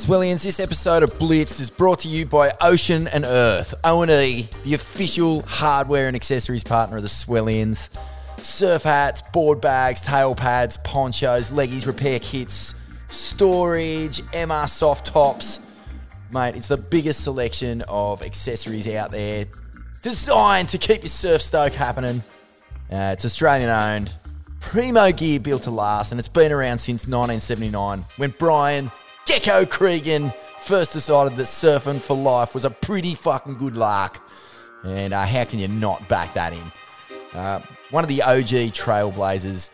Swellians, this episode of Blitz is brought to you by Ocean and Earth. O&E, the official hardware and accessories partner of the Swellians. Surf hats, board bags, tail pads, ponchos, leggies, repair kits, storage, MR soft tops. Mate, it's the biggest selection of accessories out there designed to keep your surf stoke happening. Uh, it's Australian owned, primo gear built to last, and it's been around since 1979 when Brian Gecko Cregan first decided that surfing for life was a pretty fucking good lark. And uh, how can you not back that in? Uh, one of the OG trailblazers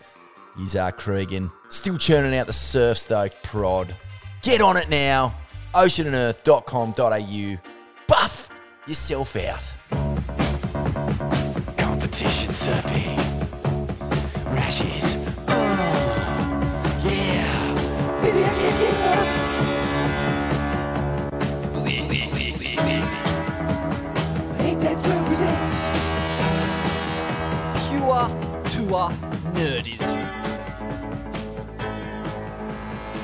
is uh, Cregan, still churning out the surf stoke prod. Get on it now, oceanearth.com.au. Buff yourself out. Competition surfing. Rashes. Eight Bad Surf presents. pure tour nerdism.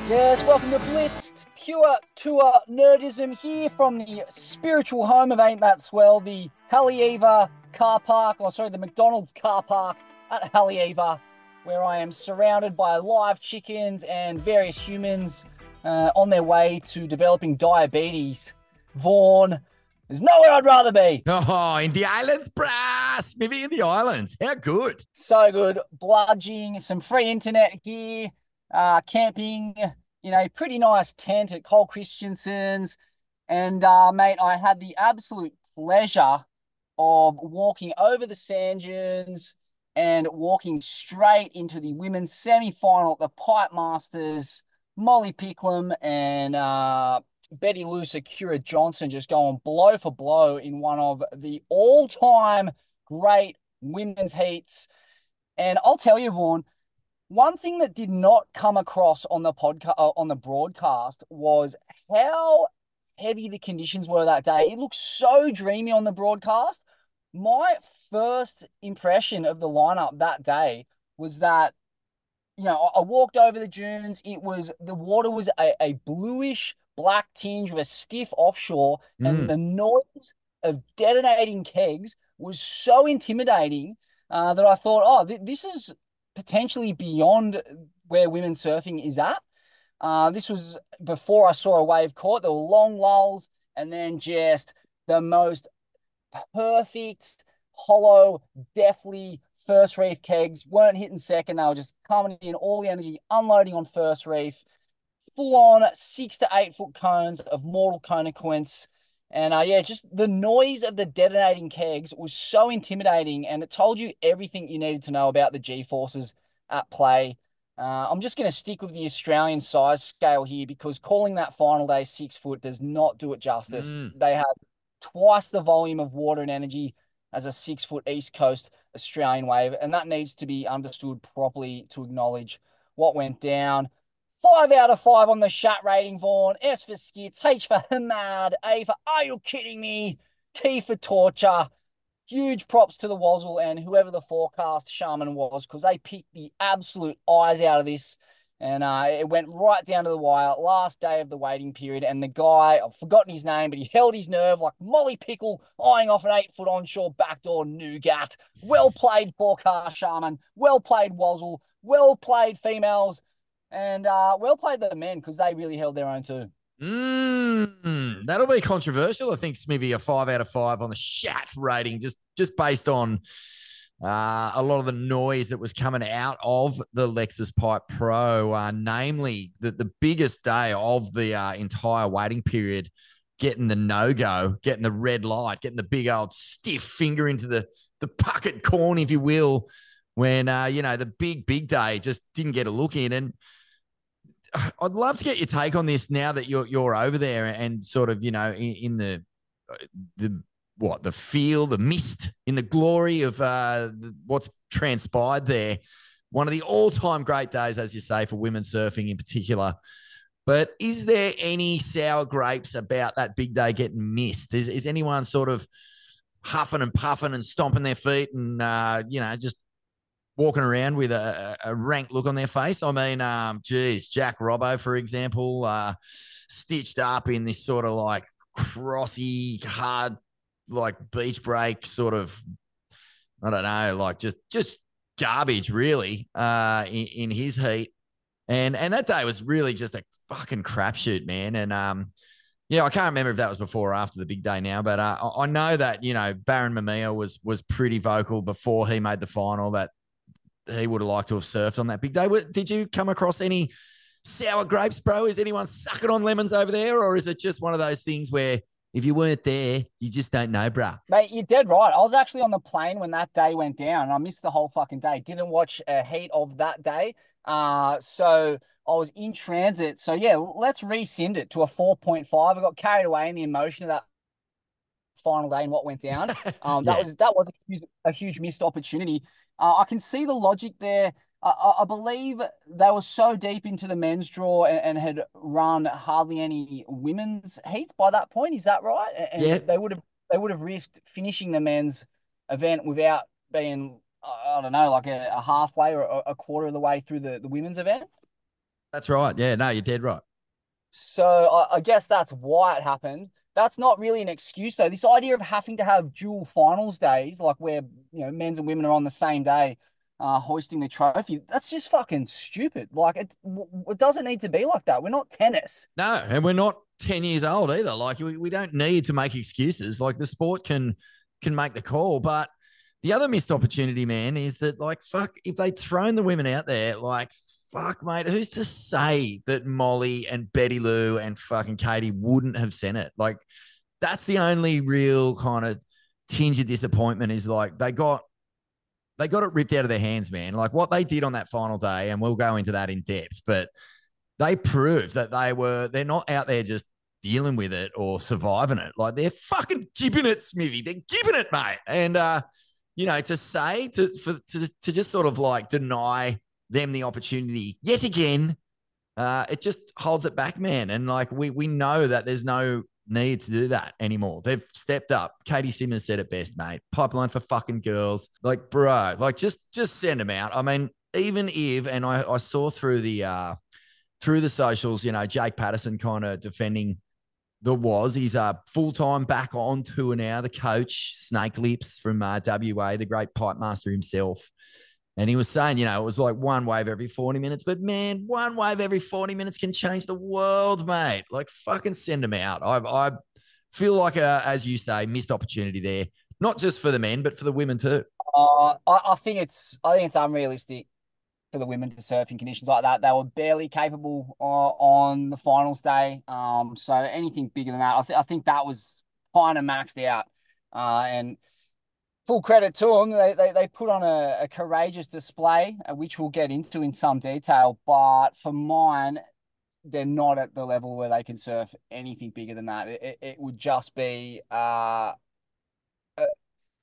Yes, welcome to Blitzed, pure tour nerdism here from the spiritual home of Ain't That Swell, the Haleiwa car park, or sorry, the McDonald's car park at Haleiwa, where I am surrounded by live chickens and various humans uh, on their way to developing diabetes. Vaughan, there's nowhere I'd rather be. Oh, in the islands, brass. Maybe in the islands. How good. so good. Bludging, some free internet gear, uh, camping in a pretty nice tent at Cole Christensen's. And, uh, mate, I had the absolute pleasure of walking over the sand dunes and walking straight into the women's semi final at the Pipe Masters. Molly Picklum and uh, Betty Lou Sakura Johnson just going blow for blow in one of the all time great women's heats. And I'll tell you, Vaughn, one thing that did not come across on the podcast uh, on the broadcast was how heavy the conditions were that day. It looked so dreamy on the broadcast. My first impression of the lineup that day was that, you know, I I walked over the dunes. It was the water was a, a bluish black tinge with a stiff offshore, Mm. and the noise of detonating kegs was so intimidating uh, that I thought, oh, th- this is potentially beyond where women surfing is at. Uh, this was before I saw a wave caught. There were long lulls and then just the most perfect, hollow, deftly first reef kegs weren't hitting second. They were just coming in all the energy, unloading on first reef, full on six to eight foot cones of mortal consequence. And uh, yeah, just the noise of the detonating kegs was so intimidating, and it told you everything you needed to know about the G forces at play. Uh, I'm just going to stick with the Australian size scale here because calling that final day six foot does not do it justice. Mm. They had twice the volume of water and energy as a six foot East Coast Australian wave, and that needs to be understood properly to acknowledge what went down. Five out of five on the shat rating, Vaughn. S for skits, H for Hamad, A for Are you kidding me? T for torture. Huge props to the Wazzle and whoever the forecast shaman was, because they picked the absolute eyes out of this. And uh, it went right down to the wire, last day of the waiting period. And the guy, I've forgotten his name, but he held his nerve like Molly Pickle eyeing off an eight foot onshore backdoor nougat. Well played, forecast shaman. Well played, Wazzle. Well played, females. And uh, well played the men because they really held their own too. Mm, that'll be controversial. I think maybe a five out of five on the shat rating, just just based on uh, a lot of the noise that was coming out of the Lexus Pipe Pro, uh, namely the, the biggest day of the uh, entire waiting period, getting the no go, getting the red light, getting the big old stiff finger into the the puckered corn, if you will, when uh, you know the big big day just didn't get a look in and. I'd love to get your take on this now that you're you're over there and sort of you know in, in the the what the feel the mist in the glory of uh, what's transpired there. One of the all time great days, as you say, for women surfing in particular. But is there any sour grapes about that big day getting missed? Is is anyone sort of huffing and puffing and stomping their feet and uh, you know just walking around with a, a rank look on their face. I mean, um, geez, Jack Robbo, for example, uh, stitched up in this sort of like crossy, hard, like beach break sort of, I don't know, like just just garbage, really, uh, in, in his heat. And and that day was really just a fucking crapshoot, man. And um, yeah, I can't remember if that was before or after the big day now, but uh, I know that you know Barron Mamiya was was pretty vocal before he made the final that he would have liked to have surfed on that big day. Did you come across any sour grapes, bro? Is anyone sucking on lemons over there, or is it just one of those things where if you weren't there, you just don't know, bro? Mate, you're dead right. I was actually on the plane when that day went down, and I missed the whole fucking day. Didn't watch a heat of that day, uh, so I was in transit. So yeah, let's rescind it to a four point five. I got carried away in the emotion of that final day and what went down. Um, that yeah. was that was a huge, a huge missed opportunity. Uh, I can see the logic there. I, I, believe they were so deep into the men's draw and, and, had run hardly any women's heats by that point. Is that right? And yeah. They would have they would have risked finishing the men's event without being I don't know like a, a halfway or a, a quarter of the way through the, the women's event. That's right. Yeah. No, you're dead right. So I, I guess that's why it happened. That's not really an excuse though. This idea of having to have dual finals days, like where you know men's and women are on the same day, uh, hoisting the trophy. That's just fucking stupid. Like it, it doesn't need to be like that. We're not tennis. No, and we're not ten years old either. Like we, we don't need to make excuses. Like the sport can can make the call, but the other missed opportunity, man, is that like fuck if they'd thrown the women out there, like fuck, mate, who's to say that Molly and Betty Lou and fucking Caity wouldn't have sent it? Like, that's the only real kind of tinge of disappointment is like they got they got it ripped out of their hands, man. Like what they did on that final day, and we'll go into that in depth, but they proved that they were they're not out there just dealing with it or surviving it. Like they're fucking gibbing it, Smithy. They're gibbing it, mate. And uh, you know, to say to for to, to just sort of like deny them the opportunity yet again. Uh, it just holds it back, man. And like we we know that there's no need to do that anymore. They've stepped up. Caity Simmers said it best, mate. Pipeline for fucking girls. Like, bro, like just just send them out. I mean, even if and I, I saw through the uh through the socials, you know, Jake Patterson kind of defending the was. He's uh full time back on tour now. The coach, Snake Lips from uh, WA, the great pipe master himself. And he was saying, you know, it was like one wave every 40 minutes, but man, one wave every 40 minutes can change the world, mate. Like fucking send them out. I, I feel like, a, as you say, missed opportunity there, not just for the men, but for the women too. Uh, I, I think it's, I think it's unrealistic for the women to surf in conditions like that. They were barely capable uh, on the finals day. Um, so anything bigger than that, I, th- I think that was kind of maxed out. Uh, and full credit to them. They, they, they put on a, a courageous display, uh, which we'll get into in some detail. But for mine, they're not at the level where they can surf anything bigger than that. It, it would just be uh, a,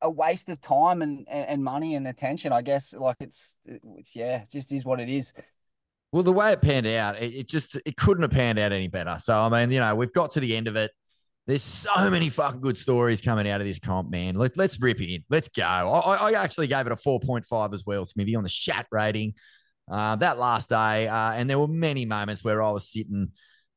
a waste of time and, and, and money and attention. I guess like it's, it's yeah, it just is what it is. Well, the way it panned out, it, it just it couldn't have panned out any better. So I mean, you know, we've got to the end of it. There's so many fucking good stories coming out of this comp, man. Let, let's rip in. Let's go. I, I actually gave it a 4.5 as well, Smithy, on the chat rating uh, that last day. Uh, and there were many moments where I was sitting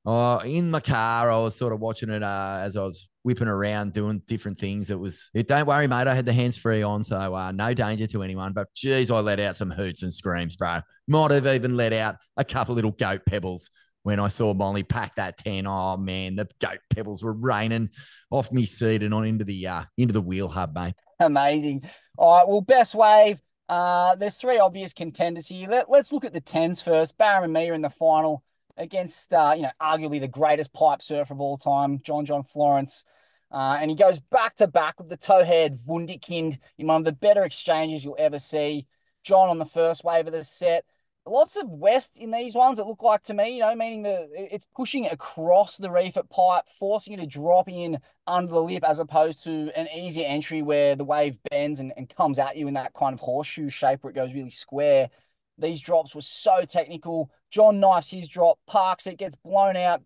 uh, in my car. I was sort of watching it uh, as I was whipping around doing different things. It was, it, don't worry, mate. I had the hands free on, so uh, no danger to anyone. But geez, I let out some hoots and screams, bro. Might have even let out a couple little goat pebbles when I saw Molly pack that 10. Oh man, the goat pebbles were raining off me seat and on into the uh into the wheel hub, mate. Amazing. All right, well, best wave. Uh, there's three obvious contenders here. Let, let's look at the tens first. Barron Mamiya in the final against uh, you know, arguably the greatest pipe surfer of all time, John John Florence. Uh, and he goes back to back with the towhead Wunderkind in one of the better exchanges you'll ever see. John on the first wave of the set lots of west in these ones. It look like to me, you know, meaning the it's pushing across the reef at pipe, forcing you to drop in under the lip as opposed to an easier entry where the wave bends and, and comes at you in that kind of horseshoe shape where it goes really square. These drops were so technical. John knifes his drop, parks it, gets blown out,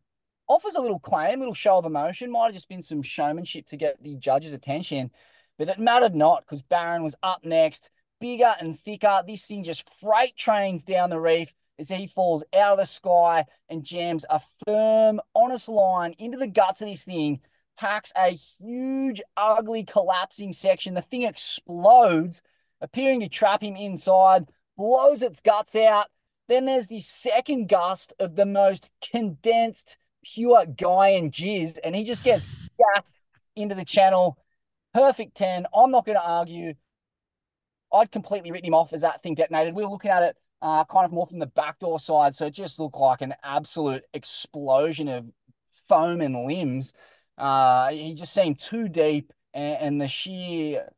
offers a little claim, little show of emotion. Might have just been some showmanship to get the judges' attention, but it mattered not because Barron was up next bigger and thicker. This thing just freight trains down the reef as he falls out of the sky and jams a firm, honest line into the guts of this thing, packs a huge, ugly, collapsing section. The thing explodes, appearing to trap him inside, blows its guts out. Then there's the second gust of the most condensed, pure guy and jizz, and he just gets gassed into the channel. Perfect 10. I'm not going to argue. I'd completely written him off as that thing detonated. We were looking at it uh, kind of more from the backdoor side. So it just looked like an absolute explosion of foam and limbs. Uh, he just seemed too deep, and, and, the sheer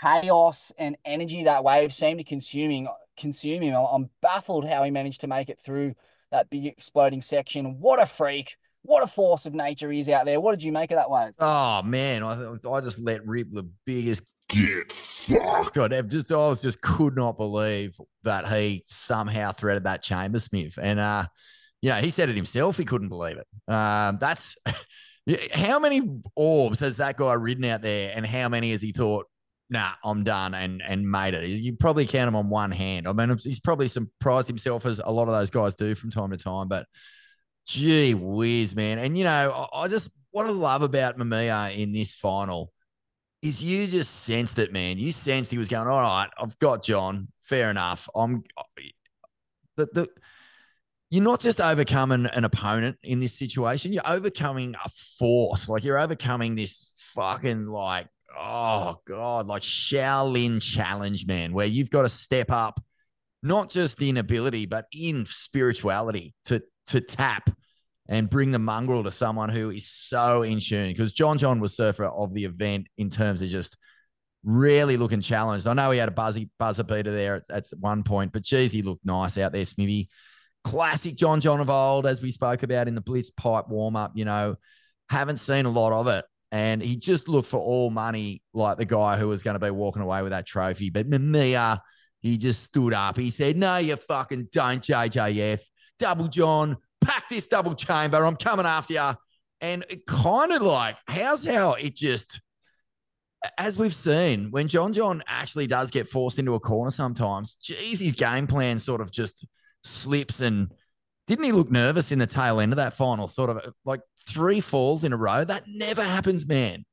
chaos and energy that wave seemed to consuming consume him. I'm baffled how he managed to make it through that big exploding section. What a freak! What a force of nature is out there. What did you make of that wave? Oh man, I, I just let rip the biggest get fucked. I just I was just could not believe that he somehow threaded that chamber smith. And uh, you know, he said it himself, he couldn't believe it. Um, that's how many orbs has that guy ridden out there, and how many has he thought, nah, I'm done and and made it? You probably count him on one hand. I mean, he's probably surprised himself as a lot of those guys do from time to time, but gee whiz, man. And you know, I, I just what I love about Mamiya in this final is you just sensed it, man. You sensed he was going, all right, I've got John. Fair enough. I'm the, the you're not just overcoming an opponent in this situation, you're overcoming a force. Like you're overcoming this fucking like, oh God, like Shaolin challenge, man, where you've got to step up, not just in ability, but in spirituality to to tap and bring the mongrel to someone who is so in tune. Because John John was surfer of the event in terms of just really looking challenged. I know he had a buzzy buzzer beater there at, at one point, but geez, he looked nice out there, Smithy. Classic John John of old, as we spoke about in the Blitz pipe warm up. You know, haven't seen a lot of it. And he just looked for all money like the guy who was going to be walking away with that trophy. But Mamiya, he just stood up. He said, No, you fucking don't, JJF. Double John, pack this double chamber. I'm coming after you. And it kind of like, how's how it just, as we've seen, when John John actually does get forced into a corner sometimes, geez, his game plan sort of just slips. And didn't he look nervous in the tail end of that final? Sort of uh, like three falls in a row. That never happens, man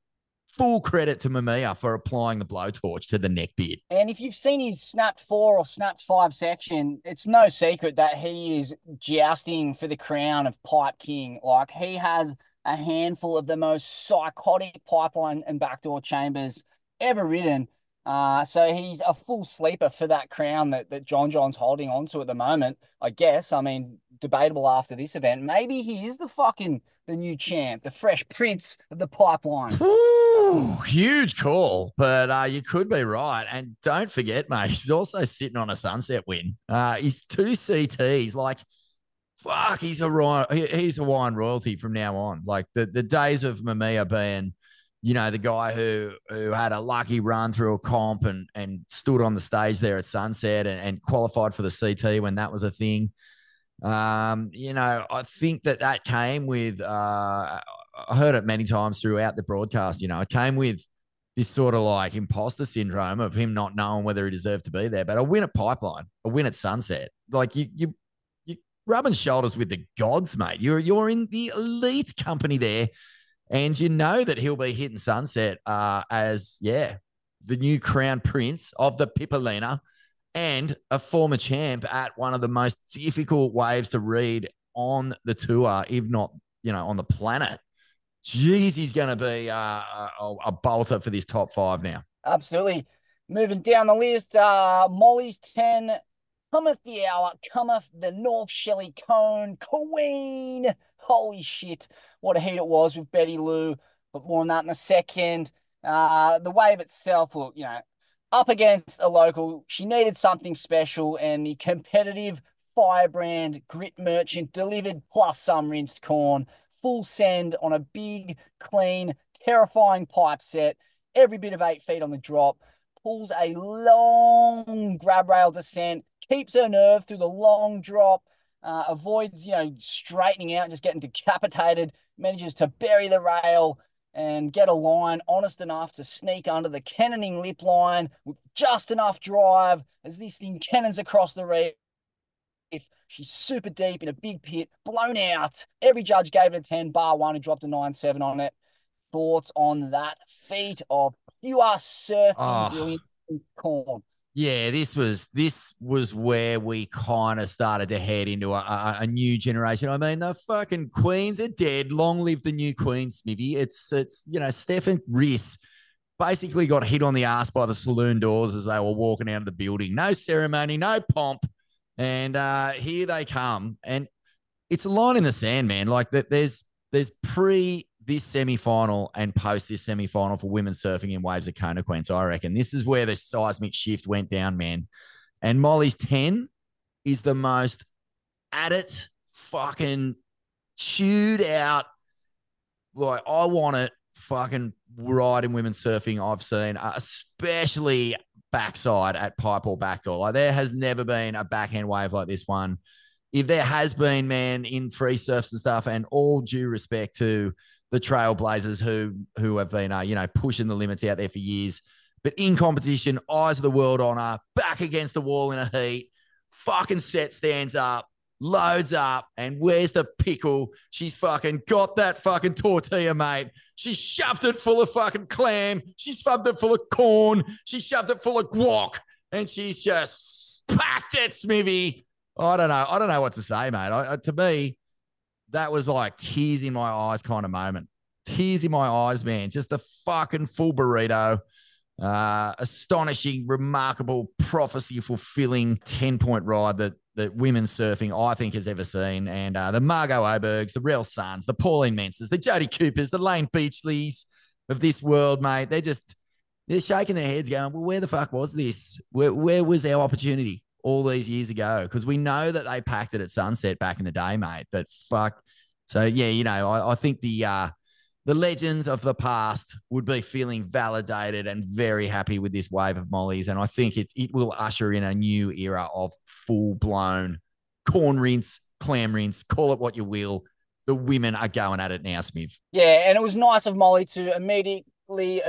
full credit to Mamiya for applying the blowtorch to the neck beard. And if you've seen his snapped four or snapped five section, it's no secret that he is jousting for the crown of Pipe King. Like he has a handful of the most psychotic pipeline and backdoor chambers ever ridden. Uh, so he's a full sleeper for that crown that, that John John's holding on to at the moment. I guess. I mean, debatable after this event. Maybe he is the fucking the new champ, the fresh prince of the pipeline. Ooh, huge call, but uh, you could be right. And don't forget, mate, he's also sitting on a sunset win. Uh, he's two CTs. Like, fuck, he's a he's a wine royalty from now on. Like the the days of Mamiya being you know, the guy who who had a lucky run through a comp and and stood on the stage there at Sunset and, and qualified for the CT when that was a thing. Um, you know, I think that that came with. Uh, I heard it many times throughout the broadcast. You know, it came with this sort of like imposter syndrome of him not knowing whether he deserved to be there. But a win at Pipeline, a win at Sunset, like you you you rubbing shoulders with the gods, mate. You're you're in the elite company there and you know that he'll be hitting sunset uh, as, yeah, the new crown prince of the Pippolina and a former champ at one of the most difficult waves to read on the tour, if not, you know, on the planet. Jeez, he's going to be uh, a, a bolter for this top five now. Absolutely. Moving down the list, uh, Molly's 10, cometh the hour, cometh the North Shelley Cone, Queen. Holy shit what a heat it was with Betty Lou, but more on that in a second. Uh, the wave itself, well, you know, up against a local, she needed something special, and the competitive firebrand grit merchant delivered plus some rinsed corn, full send on a big, clean, terrifying pipe set, every bit of eight feet on the drop, pulls a long grab rail descent, keeps her nerve through the long drop, uh, avoids, you know, straightening out, just getting decapitated, manages to bury the rail, and get a line honest enough to sneak under the cannoning lip line with just enough drive as this thing cannons across the reef. She's super deep in a big pit, blown out. Every judge gave it a 10, bar one, and dropped a 9 7 on it. Thoughts on that feat of pure surfing oh. corn? Yeah, this was this was where we kind of started to head into a, a, new generation. I mean, the fucking queens are dead. Long live the new queen, Smithy. It's it's you know Steph and Riss basically got hit on the ass by the saloon doors as they were walking out of the building. No ceremony, no pomp, and uh, here they come. And it's a line in the sand, man. Like that, there's there's pre this semi-final and post this semi-final for women surfing in waves of Konnaqueen. So I reckon this is where the seismic shift went down, man. And Molly's 10 is the most at it, fucking chewed out. Like, I want it fucking ride in women's surfing I've seen, uh, especially backside at pipe or backdoor. Like, there has never been a backhand wave like this one. If there has been, man, in free surfs and stuff, and all due respect to the Trailblazers who who have been uh, you know pushing the limits out there for years. But in competition, eyes of the world on her, back against the wall in a heat, fucking set stands up, loads up, and where's the pickle? She's fucking got that fucking tortilla, mate. She shoved it full of fucking clam. She shoved it full of corn. She shoved it full of guac, and she's just packed it, Smithy. I don't know. I don't know what to say, mate. I, to me, that was like tears in my eyes kind of moment. Tears in my eyes, man. Just the fucking full burrito. Uh, astonishing, remarkable, prophecy fulfilling 10 point ride that that women's surfing I think has ever seen. And uh, the Margo Obergs, the Rell Sunns, the Pauline Menczers, the Jodie Coopers, the Layne Beachleys of this world, mate. They're just they're shaking their heads, going, "Well, where the fuck was this? Where where was our opportunity?" All these years ago because we know that they packed it at sunset back in the day, mate. But fuck. So yeah, you know, I, I think the uh the legends of the past would be feeling validated and very happy with this wave of mollies. And I think it's it will usher in a new era of full blown corn rinse, clam rinse, call it what you will. The women are going at it now, Smith. Yeah, and it was nice of Molly to immediately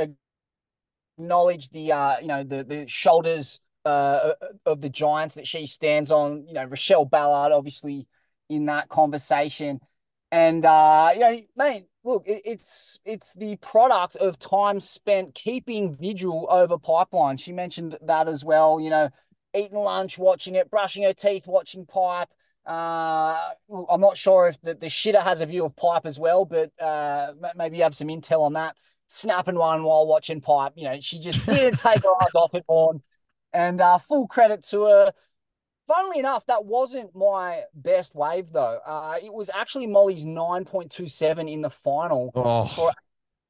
acknowledge the uh, you know, the the shoulders uh, of the Giants that she stands on. You know, Rochelle Ballard, obviously, in that conversation. And uh, you know, mate, look, it, it's it's the product of time spent keeping vigil over pipeline. She mentioned that as well. You know, eating lunch, watching it, brushing her teeth, watching pipe. Uh, I'm not sure if the, the shitter has a view of pipe as well, but uh, maybe you have some intel on that. Snapping one while watching pipe. You know, she just didn't take her eyes off it on. And uh, full credit to her. Funnily enough, that wasn't my best wave though. Uh, it was actually Molly's 9.27 in the final oh. for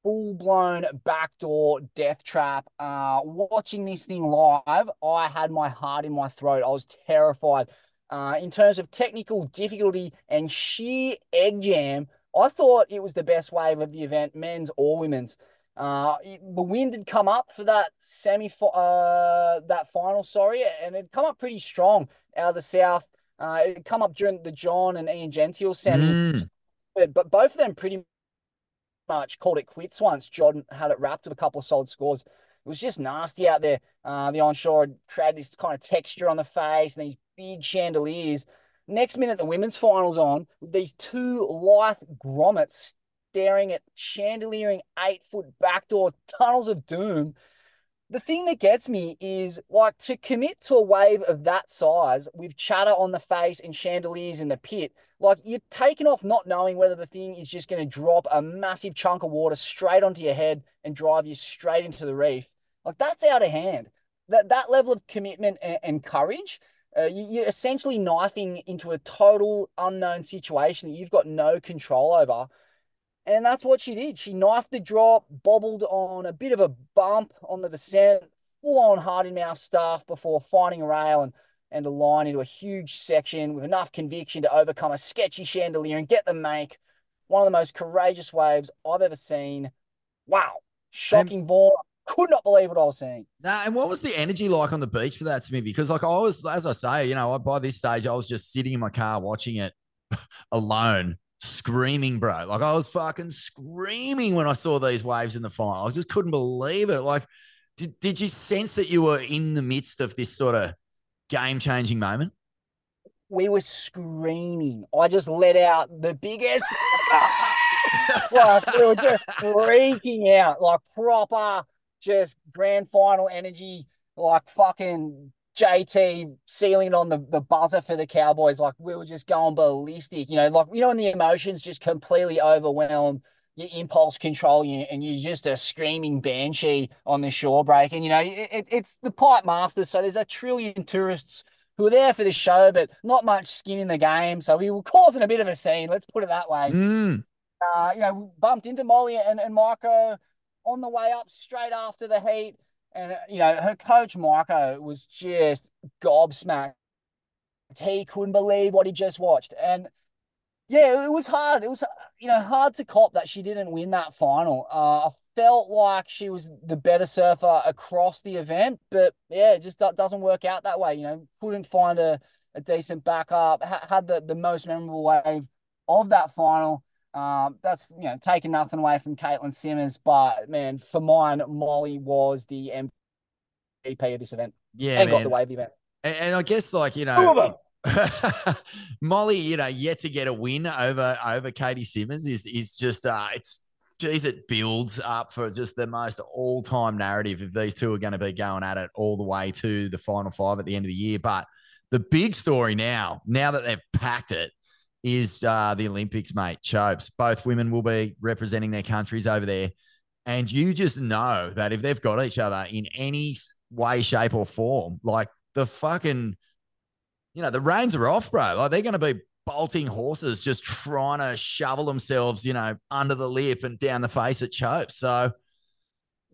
full blown backdoor death trap. Uh, watching this thing live, I had my heart in my throat. I was terrified. Uh, in terms of technical difficulty and sheer egg jam, I thought it was the best wave of the event, men's or women's. Uh, the wind had come up for that semi, uh, that final, sorry, and it'd come up pretty strong out of the south. Uh, it had come up during the John and Ian Gentil semi, mm. but, but both of them pretty much called it quits once John had it wrapped with a couple of solid scores. It was just nasty out there. Uh, the onshore had this kind of texture on the face and these big chandeliers. Next minute, the women's finals on with these two lithe grommets staring at chandeliering eight foot backdoor tunnels of doom. The thing that gets me is like to commit to a wave of that size with chatter on the face and chandeliers in the pit. Like you're taking off not knowing whether the thing is just going to drop a massive chunk of water straight onto your head and drive you straight into the reef. Like that's out of hand. That that level of commitment and, and courage, uh, you, you're essentially knifing into a total unknown situation that you've got no control over. And that's what she did. She knifed the drop, bobbled on a bit of a bump on the descent, full on hard in mouth stuff before finding a rail and, and a line into a huge section with enough conviction to overcome a sketchy chandelier and get the make. One of the most courageous waves I've ever seen. Wow. Shocking ball. Could not believe what I was seeing. Nah, and what was the energy like on the beach for that, Smithy? Because, like, I was, as I say, you know, by this stage, I was just sitting in my car watching it alone screaming, bro. Like I was fucking screaming when I saw these waves in the final. I just couldn't believe it. Like, did, did you sense that you were in the midst of this sort of game changing moment? We were screaming. I just let out the biggest. like we were just freaking out, like proper, just grand final energy, like fucking JT sealing on the, the buzzer for the Cowboys. Like we were just going ballistic, you know, like, you know, when the emotions just completely overwhelm your impulse control you and you're just a screaming banshee on the shore break. And, you know, it, it's the pipe masters. So there's a trillion tourists who are there for the show, but not much skin in the game. So we were causing a bit of a scene. Let's put it that way. Mm. Uh, you know, bumped into Molly and, and Marco on the way up straight after the heat. And, you know, her coach, Marco, was just gobsmacked. He couldn't believe what he just watched. And yeah, it was hard. It was, you know, hard to cop that she didn't win that final. Uh, I felt like she was the better surfer across the event, but yeah, it just doesn't work out that way. You know, couldn't find a, a decent backup, had the, the most memorable wave of that final. Um, that's you know taking nothing away from Caitlin Simmers, but man, for mine, Molly was the MVP of this event. Yeah, and man. got the wave the event. And, and I guess like you know. Molly, you know, yet to get a win over over Caity Simmers is is just uh it's geez, it builds up for just the most all time narrative if these two are going to be going at it all the way to the final five at the end of the year. But the big story now, now that they've packed it, is uh, the Olympics, mate. Chopes. Both women will be representing their countries over there. And you just know that if they've got each other in any way, shape, or form, like the fucking, you know, the reins are off, bro. Like they're going to be bolting horses, just trying to shovel themselves, you know, under the lip and down the face at Chopes. So,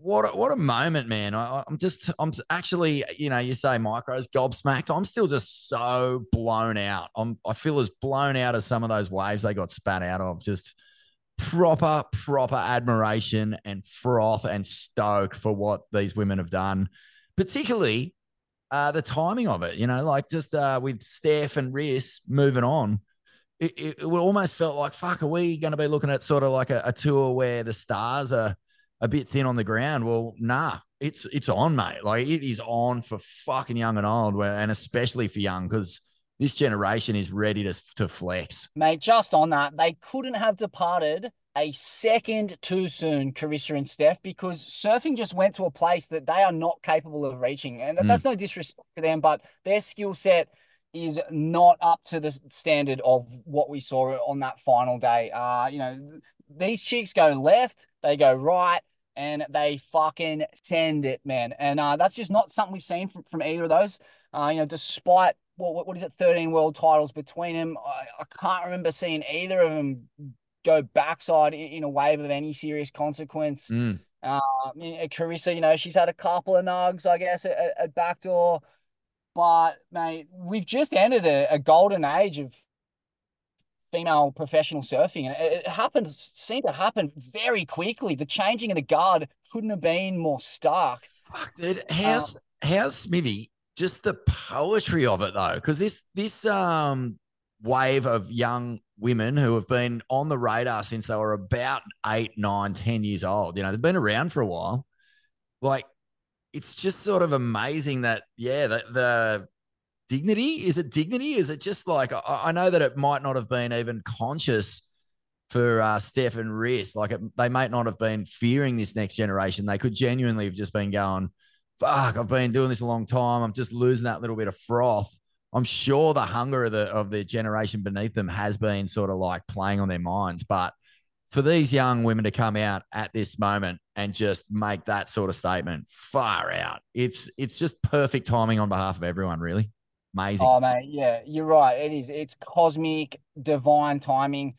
what a, what a moment, man! I, am just I'm actually you know you say Marco's gobsmacked. I'm still just so blown out. I'm I feel as blown out as some of those waves they got spat out of. Just proper proper admiration and froth and stoke for what these women have done, particularly uh, the timing of it. You know, like just uh, with Steph and Riss moving on. It, it, it almost felt like fuck. Are we going to be looking at sort of like a, a tour where the stars are a bit thin on the ground. Well, nah, it's it's on, mate. Like it is on for fucking young and old, and especially for young because this generation is ready to to flex. Mate, just on that, they couldn't have departed a second too soon, Carissa and Steph, because surfing just went to a place that they are not capable of reaching, and that's mm. no disrespect to them, but their skill set is not up to the standard of what we saw on that final day. Uh, you know, these chicks go left, they go right, and they fucking send it, man. And uh, that's just not something we've seen from, from either of those. Uh, you know, despite what what is it, 13 world titles between them, I, I can't remember seeing either of them go backside in, in a wave of any serious consequence. Mm. Uh, I mean, Carissa, you know, she's had a couple of nugs, I guess, at, at backdoor. But, mate, we've just entered a, a golden age of female professional surfing. And it, happened, seemed to happen very quickly. The changing of the guard couldn't have been more stark. Fuck, dude. How's, um, how's Smithy? Just the poetry of it, though, because this, this, um, wave of young women who have been on the radar since they were about eight, nine, ten years old. You know, they've been around for a while. Like, it's just sort of amazing that, yeah, the, the dignity? Is it dignity? Is it just like I, I know that it might not have been even conscious for uh, Steph and. Like it, they might not have been fearing this next generation. They could genuinely have just been going, "Fuck, I've been doing this a long time. I'm just losing that little bit of froth." I'm sure the hunger of the of the generation beneath them has been sort of like playing on their minds, but for these young women to come out at this moment and just make that sort of statement far out it's it's just perfect timing on behalf of everyone really Amazing. Oh mate, yeah, you're right. It is. It's cosmic, divine timing.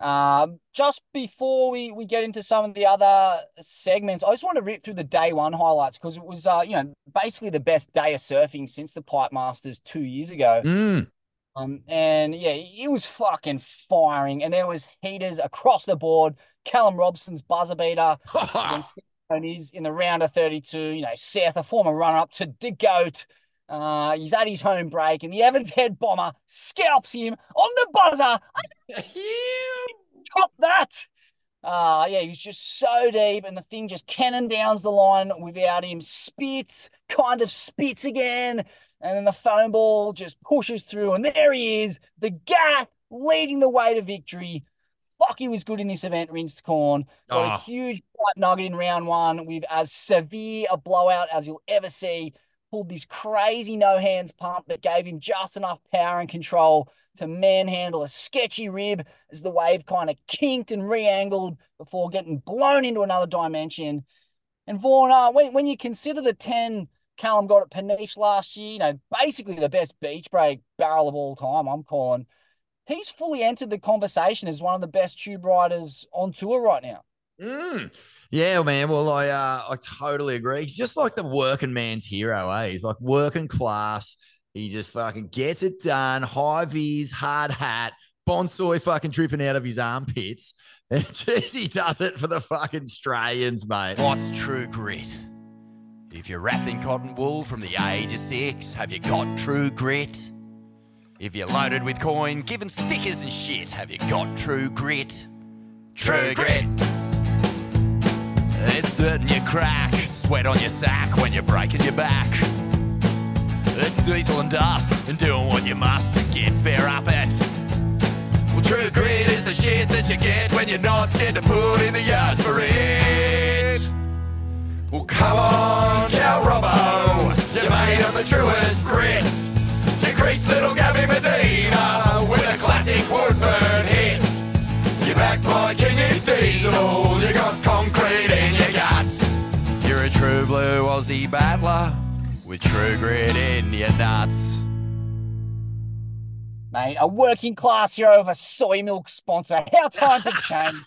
Um, just before we, we get into some of the other segments, I just want to rip through the day one highlights because it was uh, you know, basically the best day of surfing since the Pipe Masters two years ago. Mm. Um, and yeah, it was fucking firing, and there was heaters across the board. Callum Robson's buzzer beater and he's in the round of 32. You know, Seth, a former runner up to the goat Uh, he's at his home break, and the Evans head bomber scalps him on the buzzer. Top that. Uh, yeah, he was just so deep, and the thing just cannon downs the line without him. Spits, kind of spits again, and then the phone ball just pushes through, and there he is, the gaff leading the way to victory. Fuck, he was good in this event, Rinsed Corn. Got oh. a huge nugget in round one with as severe a blowout as you'll ever see pulled this crazy no hands pump that gave him just enough power and control to manhandle a sketchy rib as the wave kind of kinked and re-angled before getting blown into another dimension. And Vaughan, uh, when, when you consider the 10 Callum got at Peniche last year, you know, basically the best beach break barrel of all time, I'm calling. He's fully entered the conversation as one of the best tube riders on tour right now. Mm. Yeah, man. Well, I uh, I totally agree. He's just like the working man's hero, eh? He's like working class. He just fucking gets it done. High vis, hard hat, bonsai fucking dripping out of his armpits. And geez, he does it for the fucking Australians, mate. What's true grit? If you're wrapped in cotton wool from the age of six, have you got true grit? If you're loaded with coin, given stickers and shit, have you got true grit? True, true grit. grit. It's dirt in your crack, sweat on your sack when you're breaking your back. It's diesel and dust and doing what you must to get fair up at. Well, true grit is the shit that you get when you're not scared to put in the yards for it. Well, come on, Cal Robbo, you're made of the truest grit. You creased little Gabby Medina with a classic woodburn hit. You're backed by King is Diesel, you got concrete Aussie battler with true grit in your nuts. Mate, a working class hero of a soy milk sponsor. How times have changed.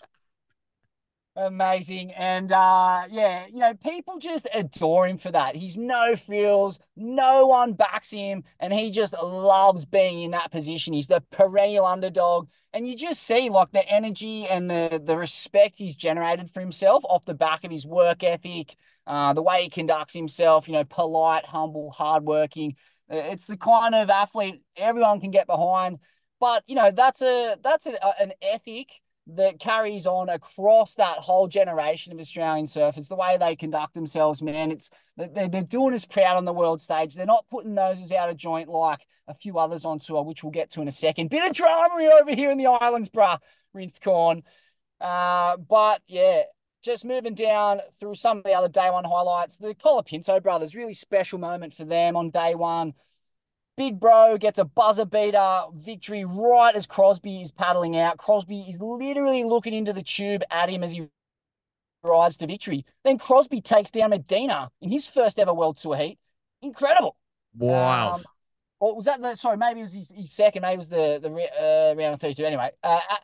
Amazing. And uh yeah, you know, people just adore him for that. He's no frills, no one backs him, and he just loves being in that position. He's the perennial underdog. And you just see like the energy and the the respect he's generated for himself off the back of his work ethic, uh, the way he conducts himself, you know, polite, humble, hardworking. Uh, it's the kind of athlete everyone can get behind. But you know, that's a that's a, an ethic that carries on across that whole generation of Australian surfers. The way they conduct themselves, man, it's they're, they're doing us proud on the world stage. They're not putting noses out of joint like a few others on tour, which we'll get to in a second. Bit of drama over here in the islands, bruh, rinsed corn. Uh, but yeah, just moving down through some of the other day one highlights. The Colapinto brothers, really special moment for them on day one. Big Bro gets a buzzer beater victory right as Crosby is paddling out. Crosby is literally looking into the tube at him as he rides to victory. Then Crosby takes down Medina in his first ever World Tour heat. Incredible. Wild. Um, or was that the sorry? Maybe it was his, his second. Maybe it was the the uh, round of thirty two. Anyway, uh, uh, uh,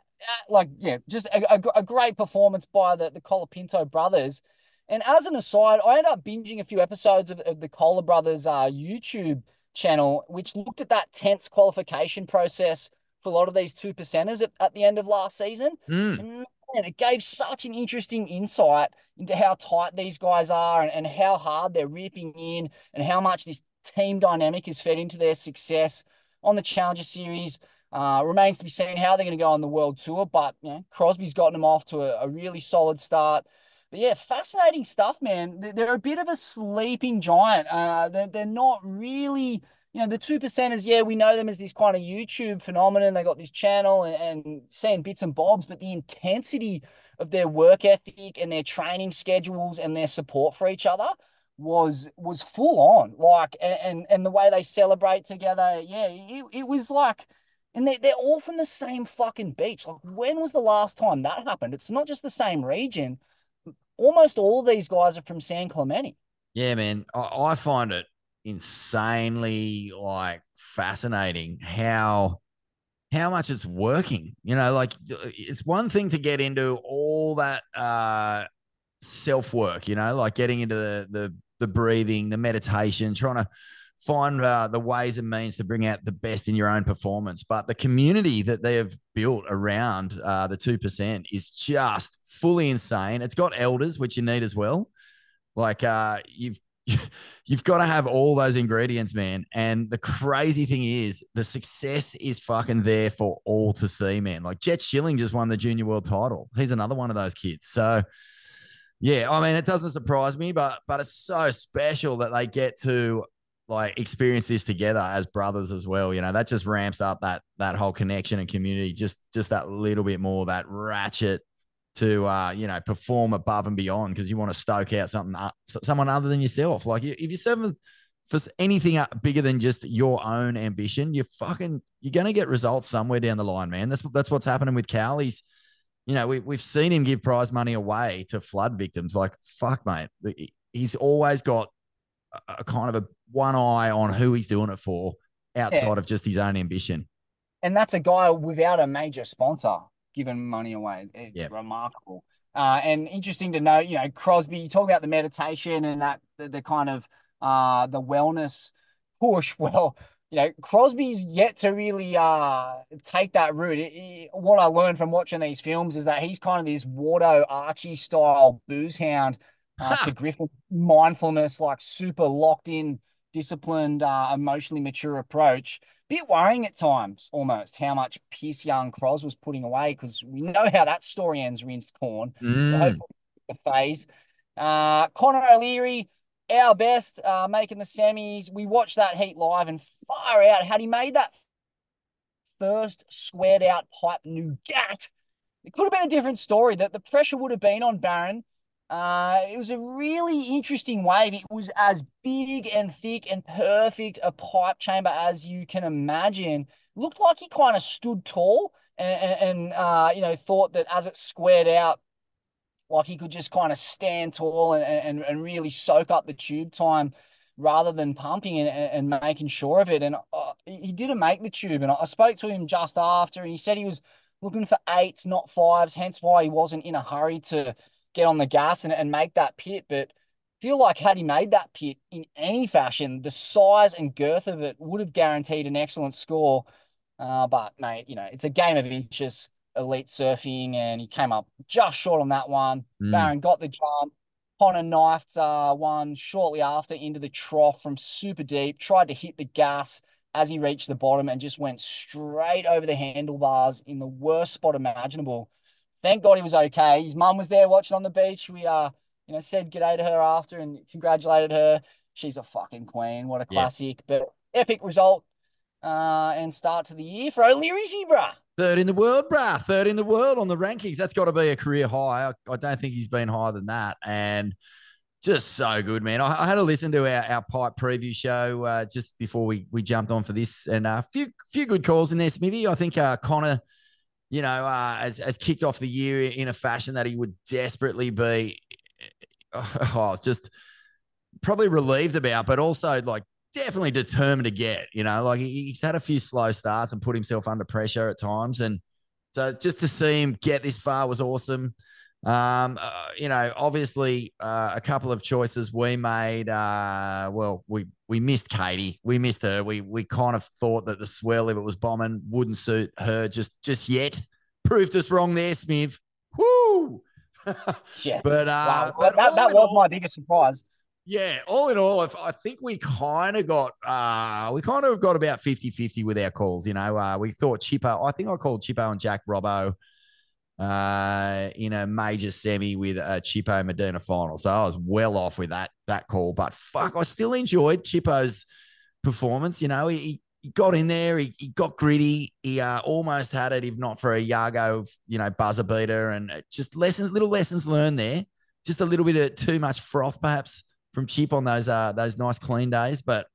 like yeah, just a, a, a, great performance by the the Colapinto brothers. And as an aside, I ended up binging a few episodes of, of the Cola brothers uh, YouTube channel, which looked at that tense qualification process for a lot of these two percenters at, at the end of last season. Mm. And man, it gave such an interesting insight into how tight these guys are and, and how hard they're ripping in and how much this team dynamic is fed into their success on the Challenger Series. Uh, remains to be seen how they're going to go on the World Tour, but you know, Crosby's gotten them off to a, a really solid start. But yeah, fascinating stuff, man. They're a bit of a sleeping giant. Uh, they're, they're not really, you know, the two percenters. Yeah, we know them as this kind of YouTube phenomenon. They got this channel and, and seeing bits and bobs, but the intensity of their work ethic and their training schedules and their support for each other was was full on. Like and and, the way they celebrate together. Yeah, it, it was like. And they're, they're all from the same fucking beach. Like, when was the last time that happened? It's not just the same region almost all these guys are from San Clemente. Yeah, man. I, I find it insanely like fascinating how how much it's working. You know, like it's one thing to get into all that uh self work, you know, like getting into the the the breathing, the meditation, trying to find uh, the ways and means to bring out the best in your own performance. But the community that they have built around uh, the 2% is just fully insane. It's got elders, which you need as well. Like uh, you've you've got to have all those ingredients, man. And the crazy thing is, the success is fucking there for all to see, man. Like Jett Schilling just won the junior world title. He's another one of those kids. So, yeah, I mean, it doesn't surprise me, but but it's so special that they get to like experience this together as brothers as well. You know, that just ramps up that that whole connection and community just just that little bit more, that ratchet to uh, you know perform above and beyond because you want to stoke out something uh, someone other than yourself. Like if you're serving for anything bigger than just your own ambition, you're fucking you're gonna get results somewhere down the line, man. That's that's what's happening with Cal. You know we we've seen him give prize money away to flood victims. Like fuck, mate. He's always got a, a kind of a one eye on who he's doing it for outside yeah. of just his own ambition. And that's a guy without a major sponsor giving money away. It's yep. remarkable. Uh, and interesting to know, you know, Crosby, you talk about the meditation and that the, the kind of uh, the wellness push. Well, you know, Crosby's yet to really uh, take that route. It, it, what I learned from watching these films is that he's kind of this Wardo Archie style booze hound uh, to Griffin mindfulness, like super locked in, disciplined, uh, emotionally mature approach bit worrying at times almost how much piss young Cros was putting away because we know how that story ends rinsed corn. Mm. So hopefully the phase. Uh, Conor O'Leary, our best, uh, making the semis. We watched that heat live and far out. Had he made that first squared out pipe nougat, it could have been a different story. That the pressure would have been on Barron uh, it was a really interesting wave. It was as big and thick and perfect a pipe chamber as you can imagine. Looked like he kind of stood tall and, and, and uh, you know, thought that as it squared out, like he could just kind of stand tall and, and, and really soak up the tube time rather than pumping and, and making sure of it. And uh, he didn't make the tube. And I spoke to him just after, and he said he was looking for eights, not fives, hence why he wasn't in a hurry to get on the gas and, and make that pit. But feel like had he made that pit in any fashion, the size and girth of it would have guaranteed an excellent score. Uh, but mate, you know, it's a game of inches, elite surfing, and he came up just short on that one. Mm. Barron got the jump. Connor knifed uh, one shortly after into the trough from super deep, tried to hit the gas as he reached the bottom and just went straight over the handlebars in the worst spot imaginable thank God he was okay. His mum was there watching on the beach. We uh, you know, said g'day to her after and congratulated her. She's a fucking queen. What a classic. Yeah. But epic result uh, and start to the year for O'Learyzy Brah. Third in the world, bruh. Third in the world on the rankings. That's got to be a career high. I, I, don't think he's been higher than that. And just so good, man. I, I had to listen to our, our pipe preview show uh, just before we, we jumped on for this, and a uh, few few good calls in there, Smithy. I think uh, Connor – you know, uh, has, has kicked off the year in a fashion that he would desperately be, oh, just probably relieved about, but also like definitely determined to get, you know, like he's had a few slow starts and put himself under pressure at times. And so just to see him get this far was awesome. Um, uh, you know, obviously, uh, a couple of choices we made. Uh, well, we we missed Caity. We missed her. We we kind of thought that the swell, if it was bombing, wouldn't suit her just just yet. Proved us wrong there, Smith. Woo! yeah. But uh, wow. but that, that was all, my biggest surprise. Yeah, all in all, I think we kind of got uh we kind of got about 50-50 with our calls. You know, uh, we thought Chippo. I think I called Chippo and Jack Robbo uh, in a major semi with a Chippo Medina final. So I was well off with that that call. But fuck, I still enjoyed Chippo's performance. You know, he, he got in there, he, he got gritty, he uh, almost had it, if not for a Yago, you know, buzzer beater, and just lessons, little lessons learned there. Just a little bit of too much froth, perhaps, from Chip on those uh those nice clean days, but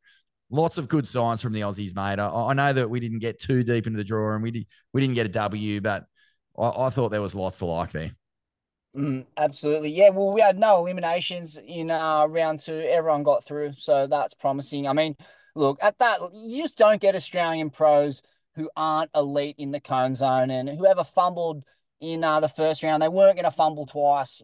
lots of good signs from the Aussies, mate. I, I, know that we didn't get too deep into the draw and we did we didn't get a W, but I, I thought there was lots to like there. Mm, absolutely. Yeah. Well, we had no eliminations in uh, round two. Everyone got through. So that's promising. I mean, look, at that, you just don't get Australian pros who aren't elite in the cone zone. And whoever fumbled in uh, the first round, they weren't going to fumble twice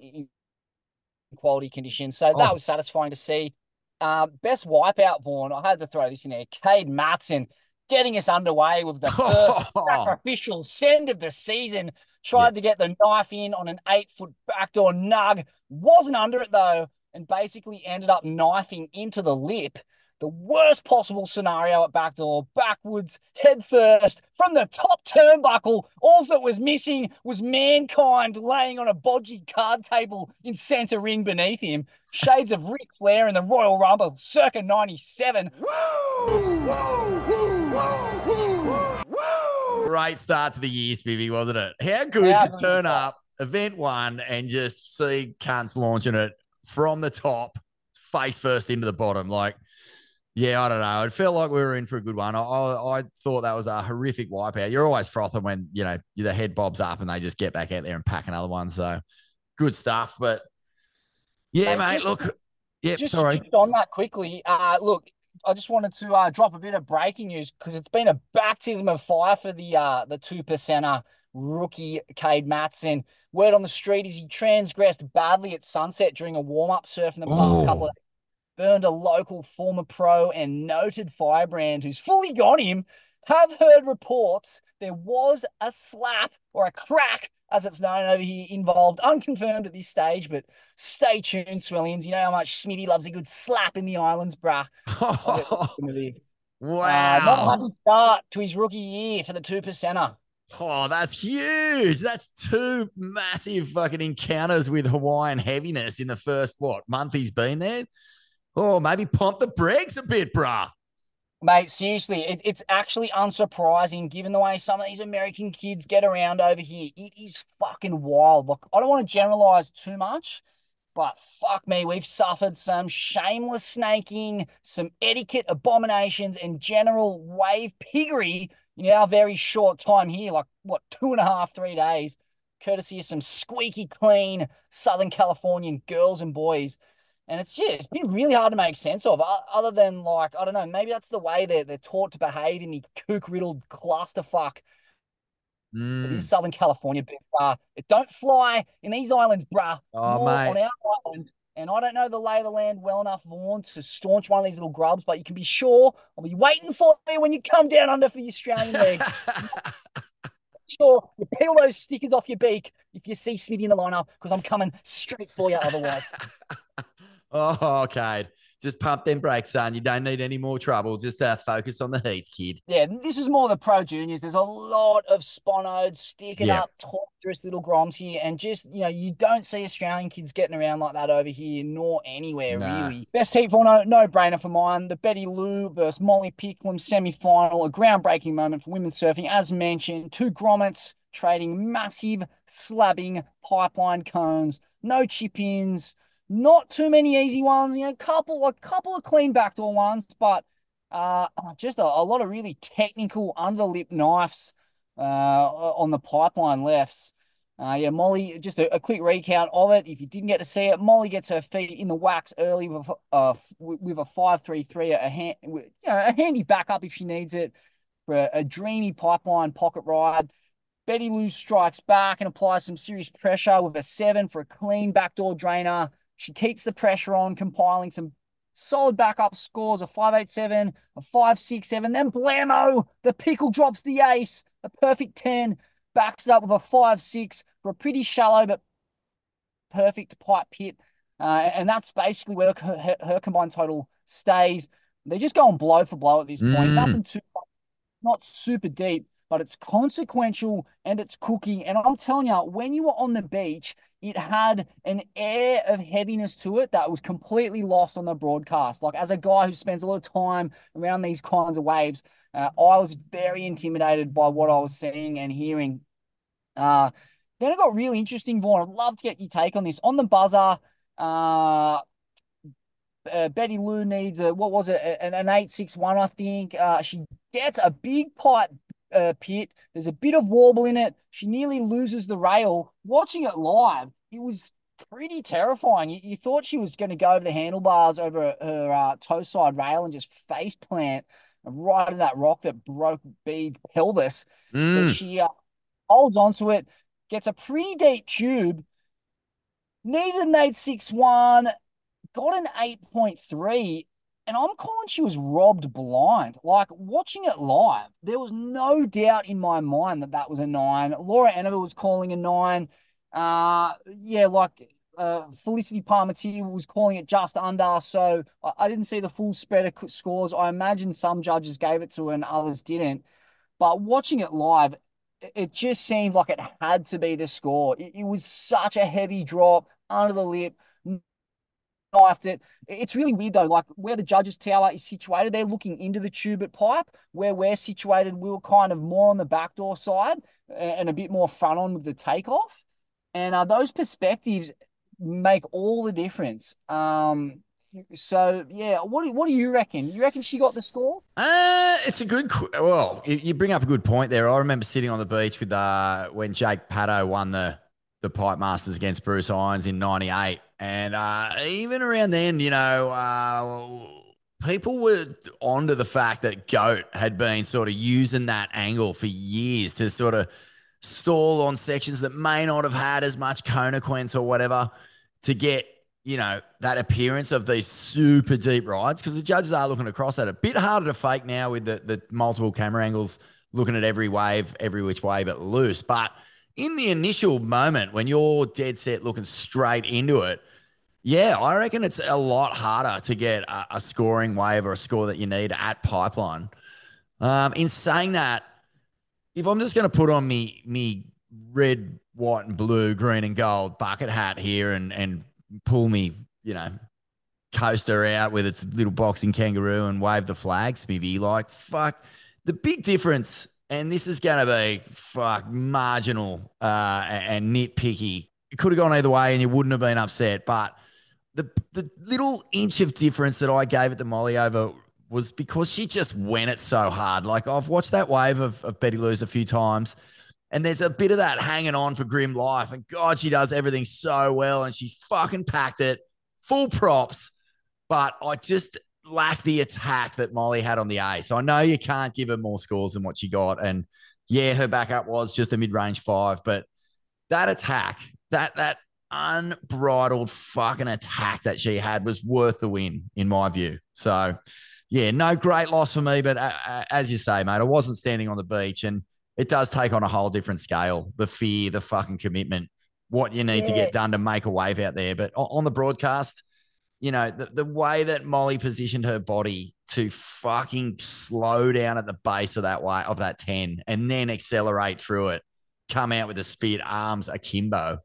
quality conditions. So that oh. was satisfying to see. Uh, best wipeout, Vaughn. I had to throw this in there. Cade Matson getting us underway with the first sacrificial send of the season. Tried yeah. to get the knife in on an eight foot backdoor nug. Wasn't under it though. and basically ended up knifing into the lip. The worst possible scenario at backdoor, backwards, head first, from the top turnbuckle. All that was missing was mankind laying on a bodgy card table in center ring beneath him. Shades of Ric Flair in the Royal Rumble, circa 97. Great start to the year, Smivvy, wasn't it? How good Yeah, to turn up, event one, and just see cunts launching it from the top, face first into the bottom. Like, yeah, I don't know. It felt like we were in for a good one. I, I, I thought that was a horrific wipeout. You're always frothing when, you know, the head bobs up and they just get back out there and pack another one. So good stuff. But yeah, mate, just- look. Yep, just, sorry. just on that quickly. Uh, look, I just wanted to uh, drop a bit of breaking news because it's been a baptism of fire for the uh, the two percenter rookie Cade Matson. Word on the street is he transgressed badly at sunset during a warm up surf in the past Oh. couple of. Burned a local former pro and noted firebrand who's fully got him. Have heard reports there was a slap or a crack, as it's known over here, involved. Unconfirmed at this stage, but stay tuned, Swellians. You know how much Smitty loves a good slap in the islands, bruh. I'll get into this. Uh, not a wow. start to his rookie year for the two percenter. Oh, that's huge. That's two massive fucking encounters with Hawaiian heaviness in the first, what, month he's been there? Oh, maybe pump the brakes a bit, bruh. Mate, seriously, it, it's actually unsurprising given the way some of these American kids get around over here. It is fucking wild. Look, I don't want to generalize too much, but fuck me, we've suffered some shameless snaking, some etiquette abominations, and general wave piggery in our very short time here like, what, two and a half, three days, courtesy of some squeaky clean Southern Californian girls and boys. And it's just, it's been really hard to make sense of, other than like, I don't know, maybe that's the way they're, they're taught to behave in the kook riddled clusterfuck Mm. is Southern California. But, it don't fly in these islands, bruh. Oh, mate. on our island. And I don't know the lay of the land well enough, Vaughan, to staunch one of these little grubs, but you can be sure I'll be waiting for you when you come down under for the Australian leg. Sure, you peel those stickers off your beak if you see Smithy in the lineup, because I'm coming straight for you otherwise. oh, okay. Just pump them brakes, son. You don't need any more trouble. Just uh, focus on the heats, kid. Yeah, this is more the pro juniors. There's a lot of sponoed, sticking Yeah. up, torturous little groms here, and just you know, you don't see Australian kids getting around like that over here, nor anywhere Nah. really. Best heat for no no brainer for mine. The Betty Lou versus Molly Picklum semi final, a groundbreaking moment for women's surfing, as mentioned. Two grommets trading massive slabbing pipeline cones, no chip ins. Not too many easy ones, you know, couple a couple of clean backdoor ones, but uh, oh, just a, a lot of really technical underlip knives uh, on the pipeline lefts. Uh, yeah, Molly, just a, a quick recount of it. If you didn't get to see it, Molly gets her feet in the wax early with, a- uh, with a 5-3-3, a, hand, a handy backup if she needs it for a, a dreamy pipeline pocket ride. Betty Lou strikes back and applies some serious pressure with a 7 for a clean backdoor drainer. She keeps the pressure on, compiling some solid backup scores a 587, a 567. Then blammo, the pickle drops the ace, a perfect 10, backs it up with a 5 6 for a pretty shallow but perfect pipe pit. Uh, and that's basically where her, her, her combined total stays. They're just going blow for blow at this point. Mm. Nothing too, not super deep, but it's consequential and it's cooking. And I'm telling you, when you are on the beach, it had an air of heaviness to it that was completely lost on the broadcast. Like as a guy who spends a lot of time around these kinds of waves, uh, I was very intimidated by what I was seeing and hearing. Uh, then it got really interesting, Vaughn. I'd love to get your take on this. On the buzzer, uh, uh, Betty Lou needs a what was it an, eight six one I think. Uh, she gets a big pipe uh, pit. There's a bit of warble in it. She nearly loses the rail. Watching it live, it was pretty terrifying. You, you thought she was going to go over the handlebars over her uh, toe side rail and just face plant right in that rock that broke Bede's pelvis. But Mm. she uh, holds onto it, gets a pretty deep tube. Needed an 861, got an 8.3, and I'm calling she was robbed blind. Like watching it live, there was no doubt in my mind that that was a nine. Laura Annabelle was calling a nine. Uh, yeah, like uh, Felicity Palmateer was calling it just under, so I, I didn't see the full spread of scores. I imagine some judges gave it to her and others didn't. But watching it live, it just seemed like it had to be the score. It was such a heavy drop under the lip, knifed it. It's really weird though, like where the judges' tower is situated, they're looking into the tube at pipe. Where we're situated, we were kind of more on the backdoor side and a bit more front on with the takeoff. And uh, those perspectives make all the difference. Um, so yeah, what do, what do you reckon? You reckon she got the score? Uh, it's a good. Well, you bring up a good point there. I remember sitting on the beach with uh when Jake Paddo won the the Pipe Masters against Bruce Irons in '98, and uh, even around then, you know, uh, people were onto the fact that Goat had been sort of using that angle for years to sort of stall on sections that may not have had as much consequence or whatever to get you know, that appearance of these super deep rides because the judges are looking across at it. A bit harder to fake now with the, the multiple camera angles looking at every wave, every which way but loose. But in the initial moment when you're dead set looking straight into it, yeah, I reckon it's a lot harder to get a, a scoring wave or a score that you need at pipeline. Um, in saying that, if I'm just going to put on me me red, white, and blue, green and gold bucket hat here and and pull me, you know, coaster out with its little boxing kangaroo and wave the flags to me like fuck the big difference and this is going to be fuck marginal uh, and nitpicky it could have gone either way and you wouldn't have been upset but the the little inch of difference that I gave it to Molly over was because she just went it so hard like I've watched that wave of, of Betty Lou's a few times and there's a bit of that hanging on for Grim Life. And God, she does everything so well. And she's fucking packed it, full props. But I just lack the attack that Molly had on the A. So I know you can't give her more scores than what she got. And yeah, her backup was just a mid-range five, but that attack, that that unbridled fucking attack that she had was worth the win, in my view. So yeah, no great loss for me. But uh, uh as you say, mate, I wasn't standing on the beach and it does take on a whole different scale. The fear, the fucking commitment, what you need yeah. to get done to make a wave out there. But on the broadcast, you know, the, the way that Molly positioned her body to fucking slow down at the base of that way of that 10 and then accelerate through it, come out with the speed arms akimbo.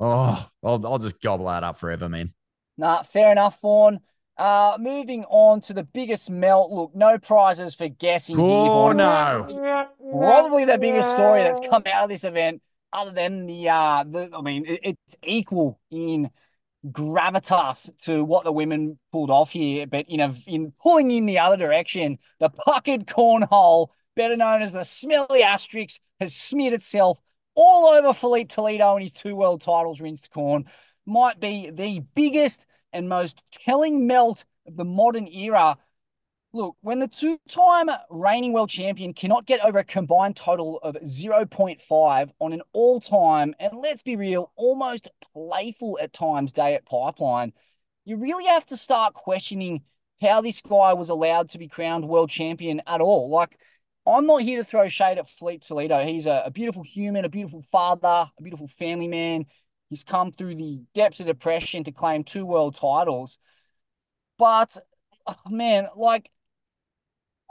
Oh, I'll, I'll just gobble that up forever, man. Nah, fair enough, Vaughan. Uh, moving on to the biggest melt. Look, no prizes for guessing. Oh no! Probably the biggest story that's come out of this event, other than the uh, the. I mean, it, it's equal in gravitas to what the women pulled off here, but in a, in pulling in the other direction, the puckered cornhole, better known as the smelly asterisk, has smeared itself all over Filipe Toledo and his two world titles rinsed corn. Might be the biggest and most telling melt of the modern era. Look, when the two time reigning world champion cannot get over a combined total of 0.5 on an all time, and let's be real, almost playful at times day at Pipeline, you really have to start questioning how this guy was allowed to be crowned world champion at all. Like, I'm not here to throw shade at Filipe Toledo. He's a, a beautiful human, a beautiful father, a beautiful family man. He's come through the depths of depression to claim two world titles. But oh, man, like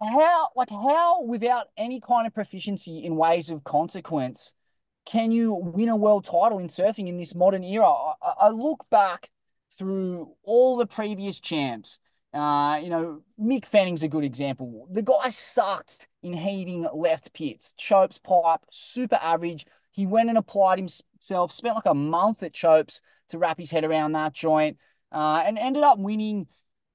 how like how without any kind of proficiency in ways of consequence can you win a world title in surfing in this modern era? I, I look back through all the previous champs. Uh, you know, Mick Fanning's a good example. The guy sucked in heaving left pits. Chopes pipe, super average. He went and applied himself, spent like a month at Chopes to wrap his head around that joint, uh, and ended up winning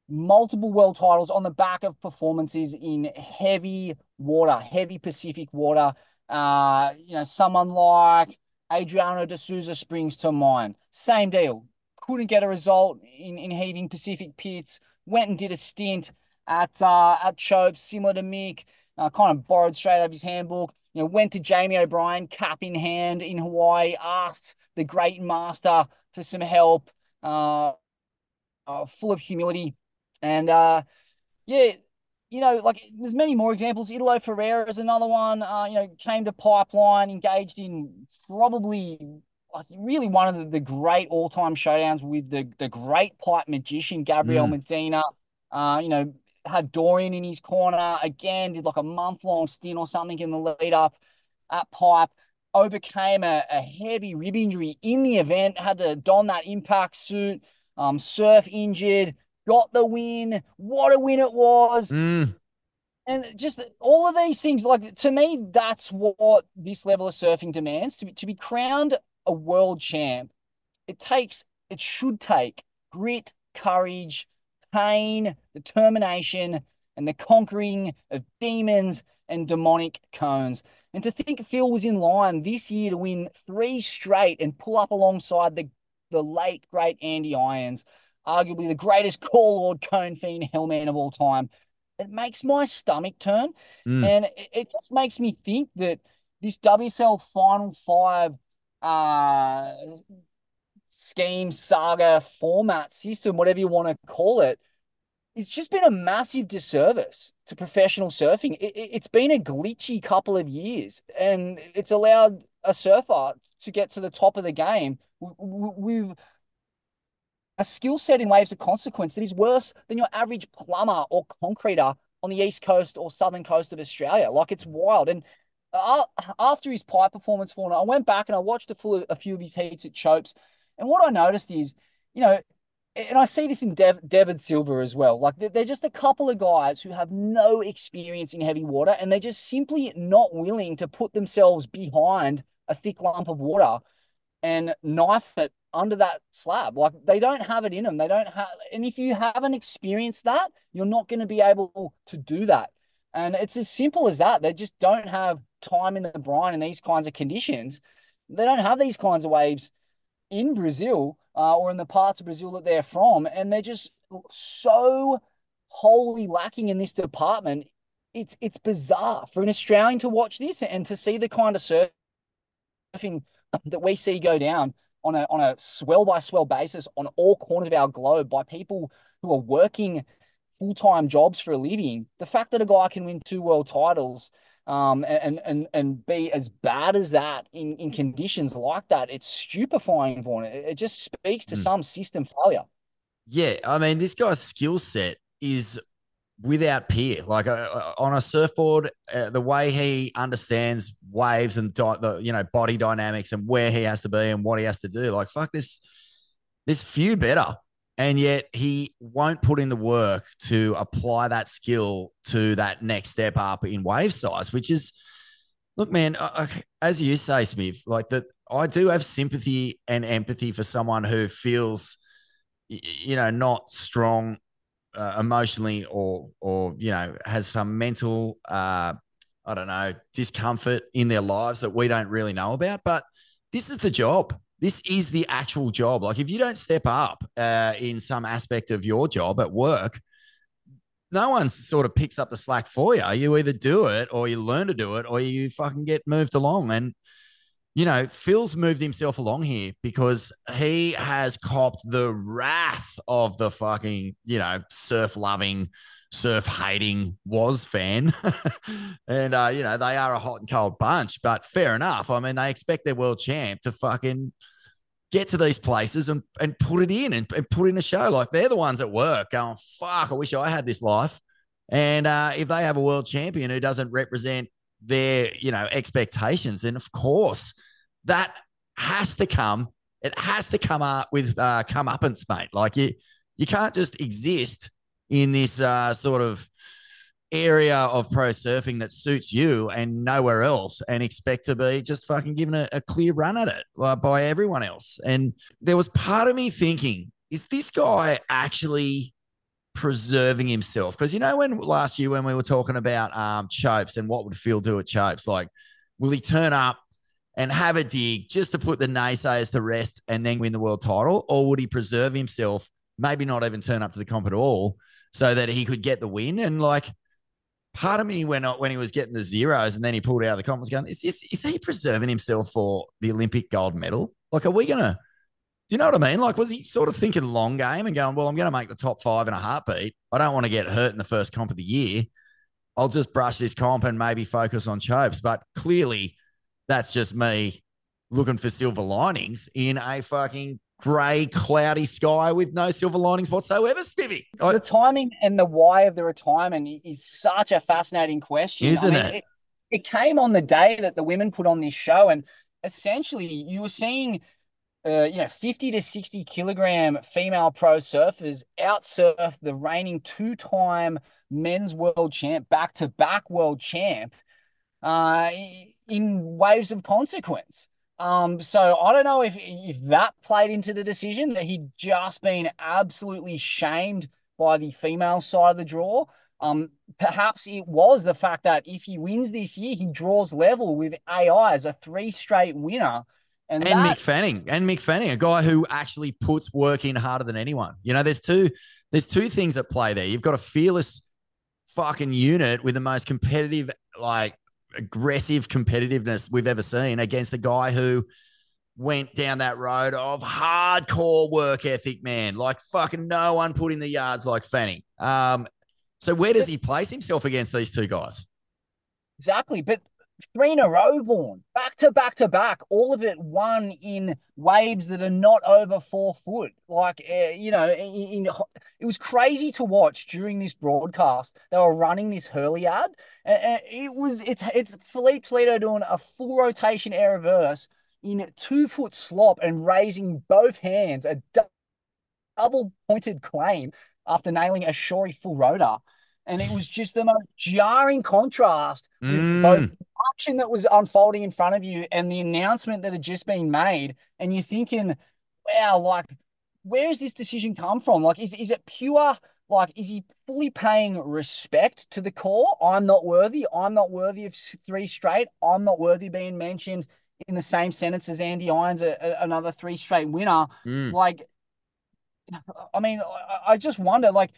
multiple world titles on the back of performances in heavy water, heavy Pacific water. Uh, you know, someone like Adriano de Souza springs to mind. Same deal. Couldn't get a result in, in heaving Pacific pits. Went and did a stint at uh, at Chopes, similar to Mick. Uh, kind of borrowed straight out of his handbook you know, went to Jamie O'Brien, cap in hand in Hawaii, asked the great master for some help, uh, uh full of humility. And uh, yeah, you know, like there's many more examples. Italo Ferreira is another one. Uh, you know, came to Pipeline, engaged in probably like really one of the, the great all time showdowns with the the great pipe magician Gabriel Mm. Medina. Uh, you know, had Dorian in his corner again, did like a month long stint or something in the lead up at pipe. Overcame a, a heavy rib injury in the event, had to don that impact suit, um, surf injured, got the win. What a win it was. Mm, And just all of these things, like to me, that's what this level of surfing demands. To be to be crowned a world champ, it takes, it should take grit, courage, pain, determination, and the conquering of demons and demonic cones. And to think Phil was in line this year to win three straight and pull up alongside the, the late, great Andy Irons, arguably the greatest call lord cone fiend hellman of all time it makes my stomach turn. mm. And it, it just makes me think that this WSL Final Five uh, scheme, saga, format, system, whatever you want to call it, it's just been a massive disservice to professional surfing. It, it, it's been a glitchy couple of years, and it's allowed a surfer to get to the top of the game with a skill set in waves of consequence that is worse than your average plumber or concreter on the east coast or southern coast of Australia. Like it's wild. And after his pipe performance for I went back and I watched a, full, a few of his heats at Chopes. And what I noticed is, you know, and I see this in Dev, Deivid Silva as well. Like they're, they're just a couple of guys who have no experience in heavy water and they're just simply not willing to put themselves behind a thick lump of water and knife it under that slab. Like they don't have it in them. They don't have, and if you haven't experienced that, you're not going to be able to do that. And it's as simple as that. They just don't have time in the brine in these kinds of conditions. They don't have these kinds of waves in Brazil uh, or in the parts of Brazil that they're from, and they're just so wholly lacking in this department. It's it's bizarre for an Australian to watch this and to see the kind of surfing that we see go down on a on a swell by swell basis on all corners of our globe by people who are working full time jobs for a living. The fact that a guy can win two world titles um, and and and be as bad as that in, in conditions like that, it's stupefying, Vaughn. It, it just speaks to Mm. some system failure. Yeah, I mean, this guy's skill set is without peer. Like uh, uh, on a surfboard, uh, the way he understands waves and di- the you know body dynamics and where he has to be and what he has to do. Like fuck this, this few better, and yet he won't put in the work to apply that skill to that next step up in wave size, which is. Look, man, uh, uh, as you say, Smith, like that, I do have sympathy and empathy for someone who feels you know not strong uh, emotionally or or you know has some mental uh i don't know discomfort in their lives that we don't really know about but this is the job this is the actual job. Like if you don't step up uh, in some aspect of your job at work no one sort of picks up the slack for you you either do it or you learn to do it or you fucking get moved along. And you know, Phil's moved himself along here because he has copped the wrath of the fucking, you know, surf loving, surf hating was fan. and, uh, you know, they are a hot and cold bunch, but fair enough. I mean, they expect their world champ to fucking get to these places and, and put it in and, and put in a show. Like they're the ones at work going, fuck, I wish I had this life. And uh, if they have a world champion who doesn't represent their, you know, expectations, then of course that has to come. It has to come up with uh, comeuppance, mate. Like you, you can't just exist in this uh, sort of area of pro surfing that suits you and nowhere else and expect to be just fucking given a, a clear run at it uh, by everyone else. And there was part of me thinking, is this guy actually preserving himself? Because you know, when last year when we were talking about um, Chopes and what would Phil do at Chopes, like, will he turn up and have a dig just to put the naysayers to rest and then win the world title? Or would he preserve himself, maybe not even turn up to the comp at all, so that he could get the win? And like, part of me when when he was getting the zeros and then he pulled out of the comp was going, is this is he preserving himself for the Olympic gold medal? Like, are we gonna? Do you know what I mean? Like, was he sort of thinking long game and going, well, I'm to make the top five in a heartbeat. I don't want to get hurt in the first comp of the year. I'll just brush this comp and maybe focus on Chopes. But clearly, that's just me looking for silver linings in a fucking grey, cloudy sky with no silver linings whatsoever, Smivvy. The timing and the why of the retirement is such a fascinating question, Isn't I mean, it? it? It came on the day that the women put on this show, and essentially you were seeing, uh, you know, fifty to sixty kilogram female pro surfers outsurf the reigning two-time men's world champ, back-to-back world champ, uh, in waves of consequence. Um, so I don't know if if that played into the decision that he'd just been absolutely shamed by the female side of the draw. Um, perhaps it was the fact that if he wins this year, he draws level with AI as a three straight winner. And, and that, Mick Fanning, and Mick Fanning, a guy who actually puts work in harder than anyone. You know, there's two, there's two things at play there. You've got a fearless fucking unit with the most competitive, like aggressive competitiveness we've ever seen against a guy who went down that road of hardcore work ethic, man. Like fucking no one put in the yards like Fanning. Um, so where does he place himself against these two guys? Exactly. But three in a row, Vaughn, back to back to back, all of it won in waves that are not over four foot. Like, uh, you know, in, in, it was crazy to watch during this broadcast. They were running this hurley ad. And it was, it's, it's Filipe Toledo doing a full rotation air reverse in two foot slop and raising both hands, a double pointed claim after nailing a shory full rotor and it was just the most jarring contrast Mm. both action that was unfolding in front of you and the announcement that had just been made. And you're thinking, wow, like, where has this decision come from? Like, is, is it pure? Like, is he fully paying respect to the core? I'm not worthy. I'm not worthy of three straight. I'm not worthy being mentioned in the same sentence as Andy Irons, a, a- another three straight winner. Mm. Like, I mean, I, I just wonder, like,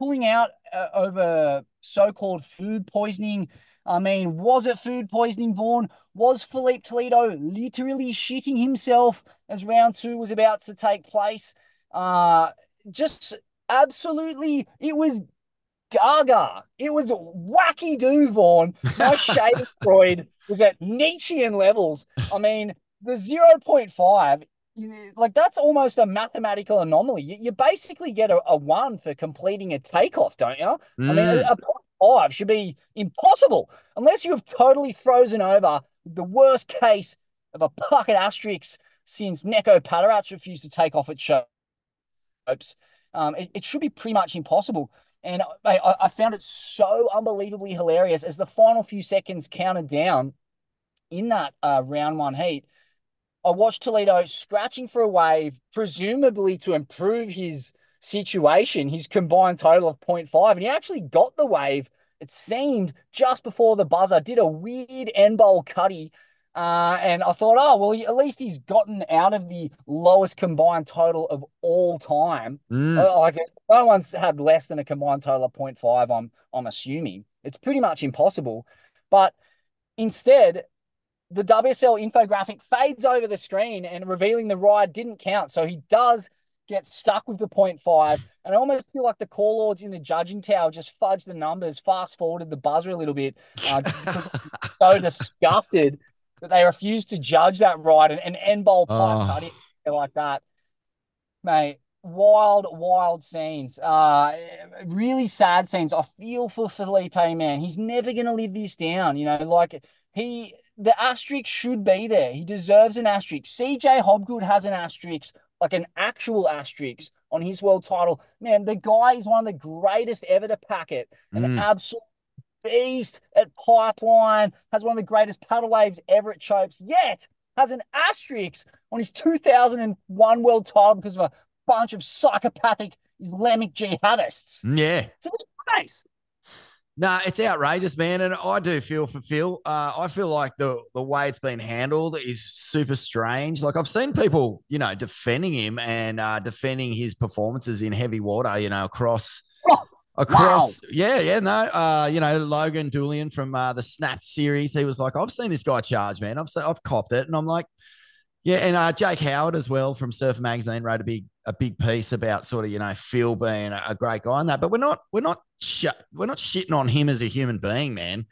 pulling out uh, over so-called food poisoning. I mean, was it food poisoning, Vaughn? Was Filipe Toledo literally shitting himself as round two was about to take place? Uh, just absolutely, it was gaga. It was wacky do, Vaughn. My shaving Freud was at Nietzschean levels. I mean, the 0.5 like that's almost a mathematical anomaly. You, you basically get a, a one for completing a takeoff, don't you? I mean, a, Mm. a point five should be impossible unless you have totally frozen over the worst case of a pocket asterisk since Neco Padaratz refused to take off at Chopes. Um, it, it should be pretty much impossible. And I, I- I found it so unbelievably hilarious as the final few seconds counted down in that uh, round one heat. I watched Toledo scratching for a wave, presumably to improve his situation, his combined total of 0.5. And he actually got the wave, it seemed, just before the buzzer, did a weird end bowl cutty. Uh, and I thought, oh, well, at least he's gotten out of the lowest combined total of all time. Mm. Uh, Like no one's had less than a combined total of 0.5, I'm I'm assuming. It's pretty much impossible. But instead, the WSL infographic fades over the screen and revealing the ride didn't count. So he does get stuck with the 0.5. And I almost feel like the call lords in the judging tower just fudged the numbers, fast forwarded the buzzer a little bit. Uh, so disgusted that they refused to judge that ride and, and end bowl pipe Oh. cutting like that. Mate, wild, wild scenes. Uh, really sad scenes. I feel for Filipe, man. He's never going to live this down. You know, like he, the asterisk should be there. He deserves an asterisk. CJ Hobgood has an asterisk, like an actual asterisk on his world title. Man, the guy is one of the greatest ever to pack it. An Mm. absolute beast at Pipeline, has one of the greatest paddle waves ever at Chopes, yet has an asterisk on his 2001 world title because of a bunch of psychopathic Islamic jihadists. Yeah. It's a disgrace. No, it's outrageous, man, and I do feel for Phil. Uh, I feel like the the way it's been handled is super strange. Like I've seen people, you know, defending him and uh, defending his performances in heavy water, you know, across across. Yeah, yeah, no, uh, you know, Logan Doolian from uh, the Snap series, he was like, I've seen this guy charge, man. I've I've copped it, and I'm like, yeah, and uh, Jake Howard as well from Surf Magazine wrote a big a big piece about sort of you know Phil being a, great guy on that, but we're not we're not sh- we're not shitting on him as a human being, man.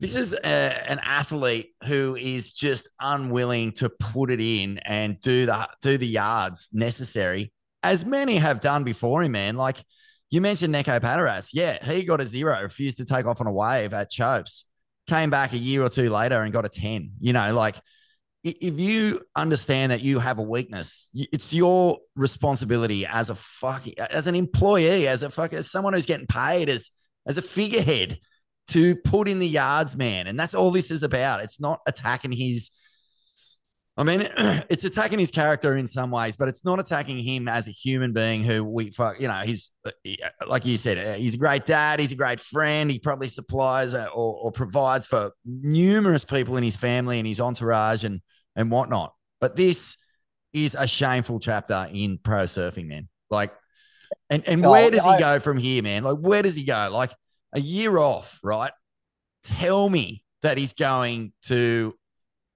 this is a, an athlete who is just unwilling to put it in and do the do the yards necessary, as many have done before him. Man, like you mentioned, Neco Padaratz. Yeah, he got a zero, refused to take off on a wave at Chopes, came back a year or two later and got a ten. You know, like if you understand that you have a weakness, it's your responsibility as a fuck as an employee, as a fuck as someone who's getting paid as as a figurehead to put in the yards man. And that's all this is about. It's not attacking his. I mean, it's attacking his character in some ways, but it's not attacking him as a human being who we fuck, you know, he's uh, like you said, uh, he's a great dad. He's a great friend. He probably supplies uh, or, or provides for numerous people in his family and his entourage and, and whatnot. But this is a shameful chapter in pro surfing, man. Like, and, and where does he go from here, man? Like, where does he go? Like, a year off, right? Tell me that he's going to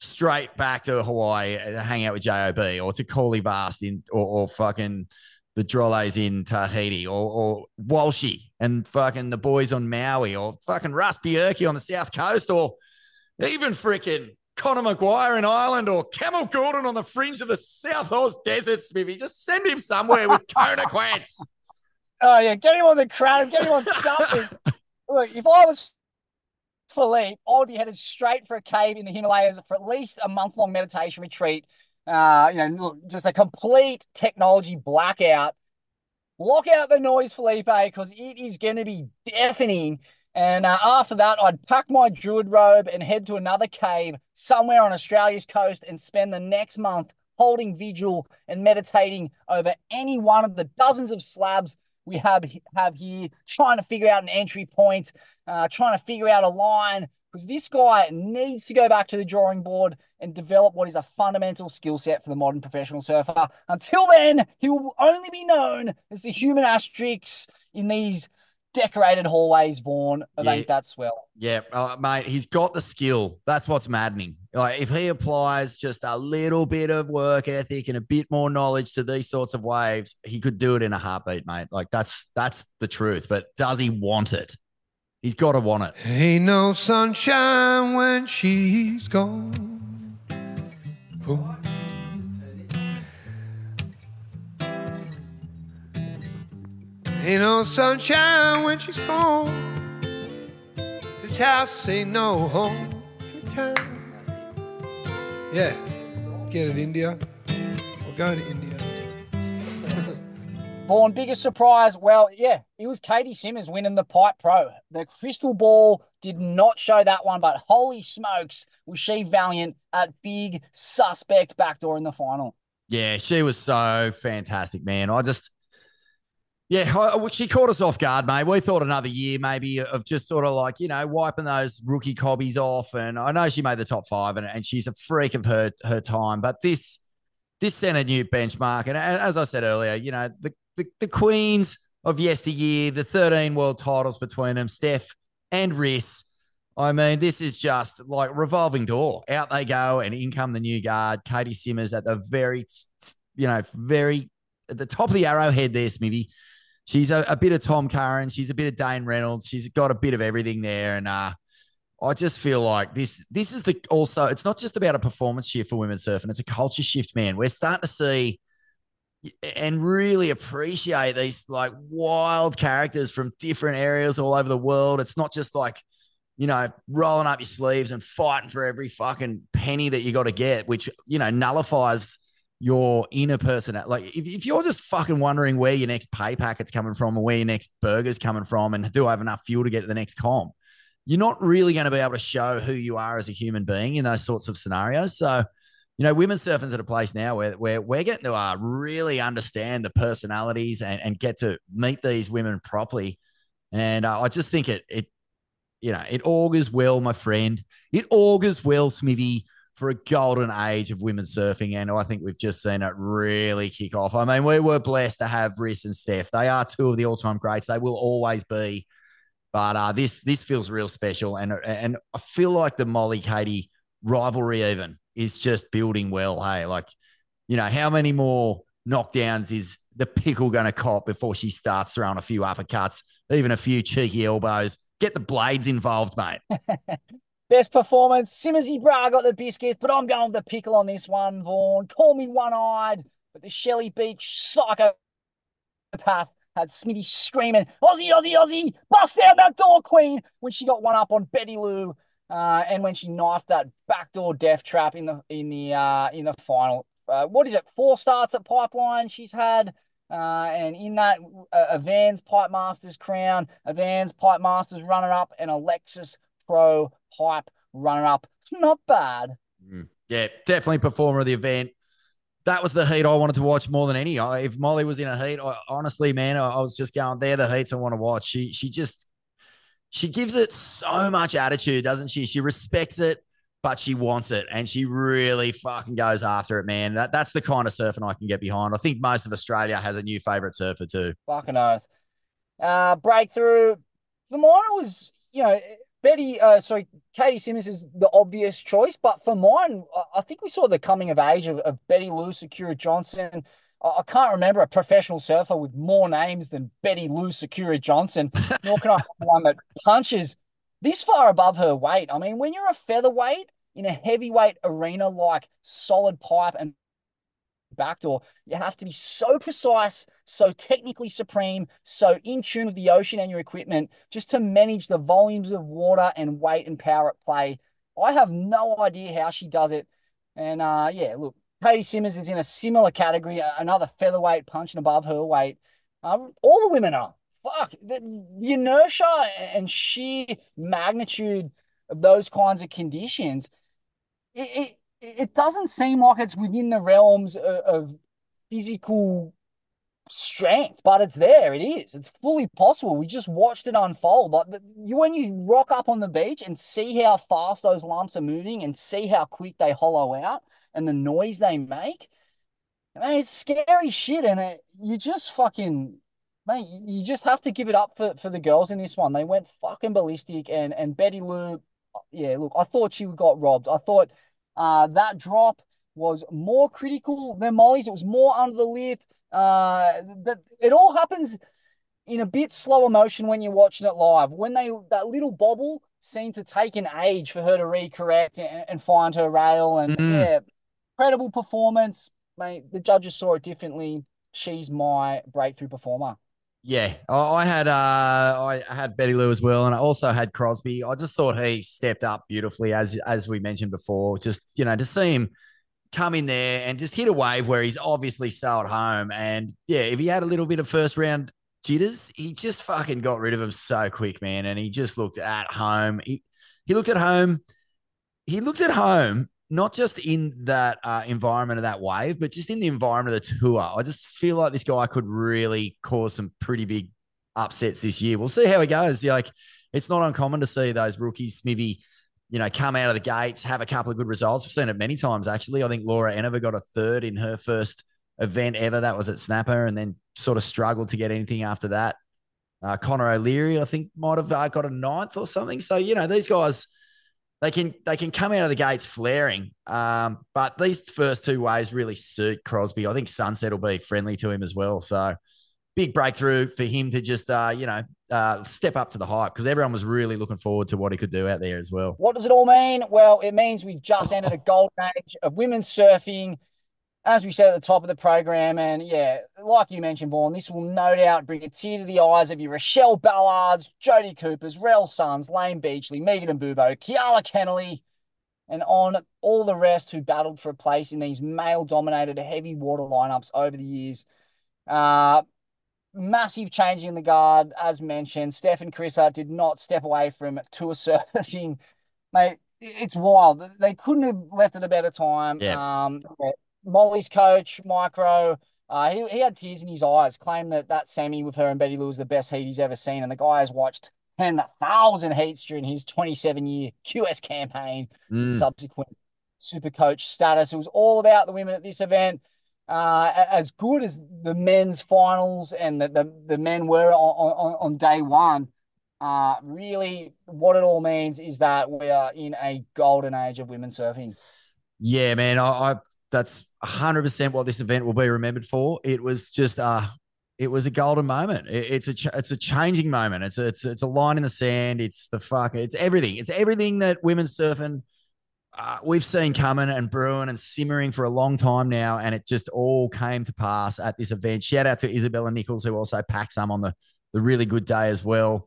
straight back to Hawaii uh, to hang out with JOB or to Corley Vast in or, or fucking the Drollets in Tahiti or, or Walshy and fucking the boys on Maui or fucking Russ Bierke on the South Coast or even freaking Conor Maguire in Ireland or Camel Gordon on the fringe of the South Oz Desert, maybe. Just send him somewhere with Kona Quants. Oh, yeah. Get him on the crowd. Get him on something. Look, if I was Filipe, be headed straight for a cave in the Himalayas for at least a month long meditation retreat. Uh, you know, just a complete technology blackout. Lock out the noise, Filipe, because it is going to be deafening. And uh, after that, I'd pack my druid robe and head to another cave somewhere on Australia's coast and spend the next month holding vigil and meditating over any one of the dozens of slabs we have have here, trying to figure out an entry point, uh, trying to figure out a line, because this guy needs to go back to the drawing board and develop what is a fundamental skill set for the modern professional surfer. Until then, he will only be known as the human asterisk in these decorated hallways, Vaughn, of yeah. Ain't That Swell. Yeah, uh, mate, he's got the skill. That's what's maddening. Like, if he applies just a little bit of work ethic and a bit more knowledge to these sorts of waves, he could do it in a heartbeat, mate. Like, that's that's the truth. But does he want it? He's got to want it. Ain't no sunshine when she's gone. Ooh. Ain't no sunshine when she's gone. This house ain't no home. Time. Yeah, get it, India. We're going to India. Born biggest surprise. Well, yeah, it was Caity Simmers winning the Pipe Pro. The crystal ball did not show that one, but holy smokes, was she valiant at big suspect backdoor in the final. Yeah, she was so fantastic, man. I just yeah, she caught us off guard, mate. We thought another year maybe of just sort of like, you know, wiping those rookie cobbies off. And I know she made the top five and, and she's a freak of her her time. But this this set a new benchmark. And as I said earlier, you know, the, the, the queens of yesteryear, the 13 world titles between them, Steph and Riss. I mean, this is just like revolving door. Out they go, and in come the new guard. Caity Simmers at the very, you know, very at the top of the arrowhead there, Smithy she's a, a, bit of Tom Curren. She's a bit of Dane Reynolds. She's got a bit of everything there. And uh, I just feel like this this is the also it's not just about a performance shift for women surfing, it's a culture shift, man. We're starting to see and really appreciate these like wild characters from different areas all over the world. It's not just like, you know, rolling up your sleeves and fighting for every fucking penny that you got to get, which, you know, nullifies your inner person. Like if, if you're just fucking wondering where your next pay packet's coming from or where your next burger's coming from and do I have enough fuel to get to the next comp, you're not really going to be able to show who you are as a human being in those sorts of scenarios. So, you know, women surfing's at a place now where, where we're getting to uh, really understand the personalities and, and get to meet these women properly. And uh, I just think it, it, you know, it augurs well, my friend. It augurs well, Smithy, for a golden age of women surfing. And I think we've just seen it really kick off. I mean, we were blessed to have Riss and Steph. They are two of the all time greats. They will always be. But uh, this this feels real special. And, and I feel like the Molly Caity rivalry, even, is just building well. Hey, like, you know, how many more knockdowns is the pickle going to cop before she starts throwing a few uppercuts, even a few cheeky elbows? Get the blades involved, mate. Best performance, Simmersy Bra got the biscuits, but I'm going with the pickle on this one, Vaughn. Call me one-eyed, but the Shelley Beach psychopath had Smitty screaming, Aussie, Aussie, Aussie, bust down that door, Queen, when she got one up on Betty Lou, uh, and when she knifed that backdoor death trap in the in the uh, in the final. Uh, what is it? Four starts at Pipeline she's had. Uh, and in that, uh, a Vans Pipe Masters crown, a Vans Pipe Masters runner up, and a Lexus Pro Pipe runner up. Not bad. Mm. Yeah, definitely performer of the event. That was the heat I wanted to watch more than any. I, if Molly was in a heat, I, honestly, man, I, I was just going, they're the heats I want to watch. She she just she gives it so much attitude, doesn't she? She respects it, but she wants it, and she really fucking goes after it, man. That, that's the kind of surfing I can get behind. I think most of Australia has a new favorite surfer too. Fucking oath. Uh, breakthrough for mine was, you know, Betty, uh, sorry, Caity Simmers is the obvious choice, but for mine, I think we saw the coming of age of, of Betty Lou, Sakura Johnson. I, can't remember a professional surfer with more names than Betty Lou, Sakura Johnson. Nor can I one that punches this far above her weight. I mean, when you're a featherweight in a heavyweight arena like solid pipe and backdoor, you have to be so precise, so technically supreme, so in tune with the ocean and your equipment just to manage the volumes of water and weight and power at play. I have no idea how she does it. And uh, yeah, look, Caity Simmers is in a similar category, another featherweight punching above her weight. Um, all the women are. Fuck, the, the inertia and sheer magnitude of those kinds of conditions. It, it it doesn't seem like it's within the realms of, of physical strength, but it's there. It is. It's fully possible. We just watched it unfold. Like you, when you rock up on the beach and see how fast those lumps are moving and see how quick they hollow out and the noise they make, man, it's scary shit. And it, you just fucking, mate, you just have to give it up for, for the girls in this one. They went fucking ballistic. And and Betty Lou, yeah, look, I thought she got robbed. I thought uh, that drop was more critical than Molly's. It was more under the lip. Uh, that it all happens in a bit slower motion when you're watching it live. When they that little bobble seemed to take an age for her to recorrect and, and find her rail. And mm. yeah, incredible performance. Mate, the judges saw it differently. She's my breakthrough performer. Yeah, I had uh, I had Betty Lou as well, and I also had Crosby. I just thought he stepped up beautifully, as as we mentioned before. Just you know to see him come in there and just hit a wave where he's obviously so at home, and yeah, if he had a little bit of first round jitters, he just fucking got rid of him so quick, man, and he just looked at home. He he looked at home. He looked at home not just in that uh, environment of that wave, but just in the environment of the tour. I just feel like this guy could really cause some pretty big upsets this year. We'll see how he goes. Like, it's not uncommon to see those rookies, Smivvy, you know, come out of the gates, have a couple of good results. We've seen it many times, actually. I think Laura Enever got a third in her first event ever. That was at Snapper, and then sort of struggled to get anything after that. Uh, Connor O'Leary, I think, might have uh, got a ninth or something. So, you know, these guys – they can they can come out of the gates flaring. Um, but these first two waves really suit Crosby. I think Sunset will be friendly to him as well. So big breakthrough for him to just uh, you know uh, step up to the hype because everyone was really looking forward to what he could do out there as well. What does it all mean? Well, it means we've just entered a golden age of women's surfing as we said at the top of the program, and yeah, like you mentioned, Vaughan, this will no doubt bring a tear to the eyes of your Rochelle Ballards, Jodie Coopers, Rell Sunns, Layne Beachley, Megan Abubo, Keala Kennelly, and on all the rest who battled for a place in these male-dominated heavy water lineups over the years. Uh, massive change in the guard, as mentioned. Steph and Carissa did not step away from tour surfing. Mate, it's wild. They couldn't have left at a better time. Yeah. Um, Molly's coach, Micro, uh, he, he had tears in his eyes, claimed that that semi with her and Betty Lou was the best heat he's ever seen. And the guy has watched 10,000 heats during his 27 year QS campaign, mm. subsequent super coach status. It was all about the women at this event. Uh, as good as the men's finals and the, the, the men were on, on, on day one, uh, really what it all means is that we are in a golden age of women surfing. Yeah, man. I, I that's 100% what this event will be remembered for. It was just uh it was a golden moment. It, it's a ch- it's a changing moment. It's a, it's it's a line in the sand. It's the fuck. It's everything. It's everything that women's surfing uh, we've seen coming and brewing and simmering for a long time now, and it just all came to pass at this event. Shout out to Isabella Nichols who also packed some on the the really good day as well.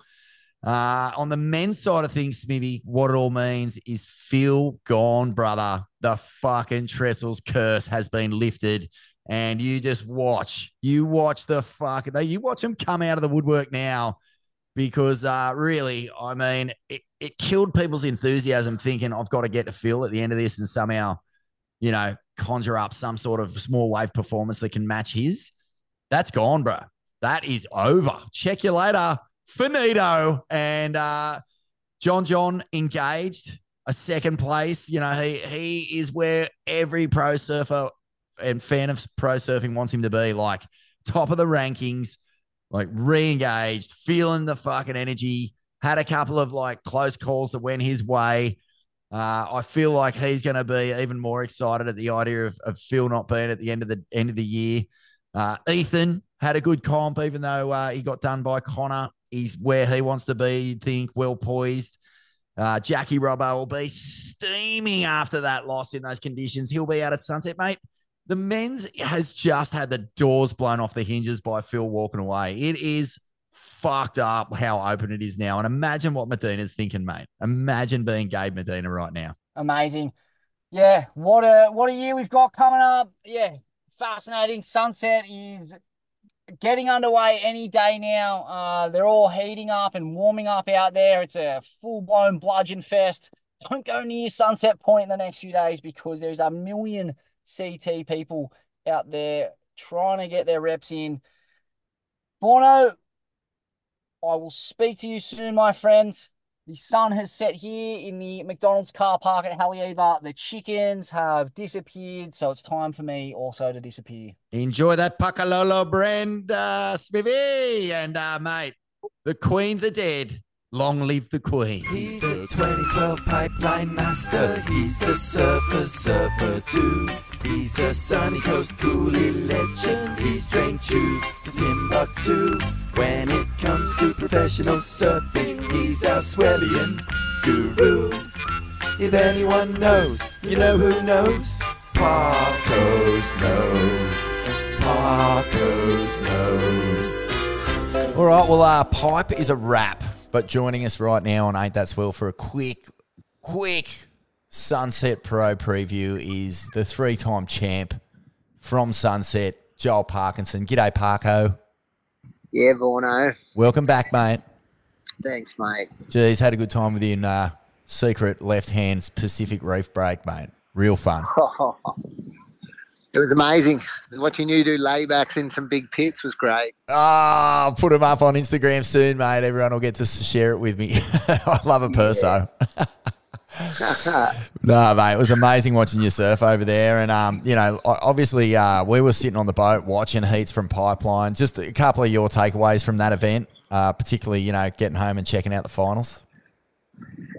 Uh, on the men's side of things, Smivvy, what it all means is Phil gone, brother. The fucking Trestles curse has been lifted and you just watch. You watch the fuck. You watch them come out of the woodwork now, because uh, really, I mean, it, it killed people's enthusiasm thinking I've got to get to Phil at the end of this and somehow, you know, conjure up some sort of small wave performance that can match his. That's gone, bro. That is over. Check you later. Finito and uh, John John engaged a second place. You know, he he is where every pro surfer and fan of pro surfing wants him to be like top of the rankings, like re-engaged, feeling the fucking energy. Had a couple of like close calls that went his way. Uh, I feel like he's going to be even more excited at the idea of, of Phil not being at the end of the end of the year. Uh, Ethan had a good comp, even though uh, he got done by Connor. He's where he wants to be. Think well poised. Uh, Jackie Robbo will be steaming after that loss in those conditions. He'll be out at Sunset, mate the men's has just had the doors blown off the hinges by Phil walking away. It is fucked up how open it is now. And imagine what Medina's thinking, mate. Imagine being Gabe Medina right now. Amazing. Yeah, what a what a year we've got coming up. Yeah, fascinating. Sunset is getting underway any day now. Uh, they're all heating up and warming up out there. It's a full blown bludgeon fest. Don't go near Sunset Point in the next few days because there's a million CT people out there trying to get their reps in. Bono, I will speak to you soon, my friends. The sun has set here in the McDonald's car park at Haleiwa. The chickens have disappeared, so it's time for me also to disappear. Enjoy that Pakalolo brand, uh, Smivvy. And, uh, mate, the queens are dead. Long live the Queen. He's the 2012 pipeline master. He's the surfer surfer too. He's a sunny coast coolie legend. He's trained to Timbuktu. When it comes to professional surfing, he's our Swellian guru. If anyone knows, you know who knows? Parkos knows. Parkos knows. All right, well, uh, pipe is a wrap. But joining us right now on Ain't That Swell for a quick, quick Sunset Pro preview is the three time champ from Sunset, Joel Parkinson. G'day, Parko. Yeah, Vorno. Welcome back, mate. Thanks, mate. Geez, had a good time with you in uh, secret left Hands Pacific Reef break, mate. Real fun. It was amazing. Watching you do laybacks in some big pits was great. Ah, I'll put them up on Instagram soon, mate. Everyone will get to share it with me. I love a perso. no, mate, it was amazing watching you surf over there. And, um, you know, obviously uh, we were sitting on the boat watching heats from Pipeline. Just a couple of your takeaways from that event, uh, particularly, you know, getting home and checking out the finals.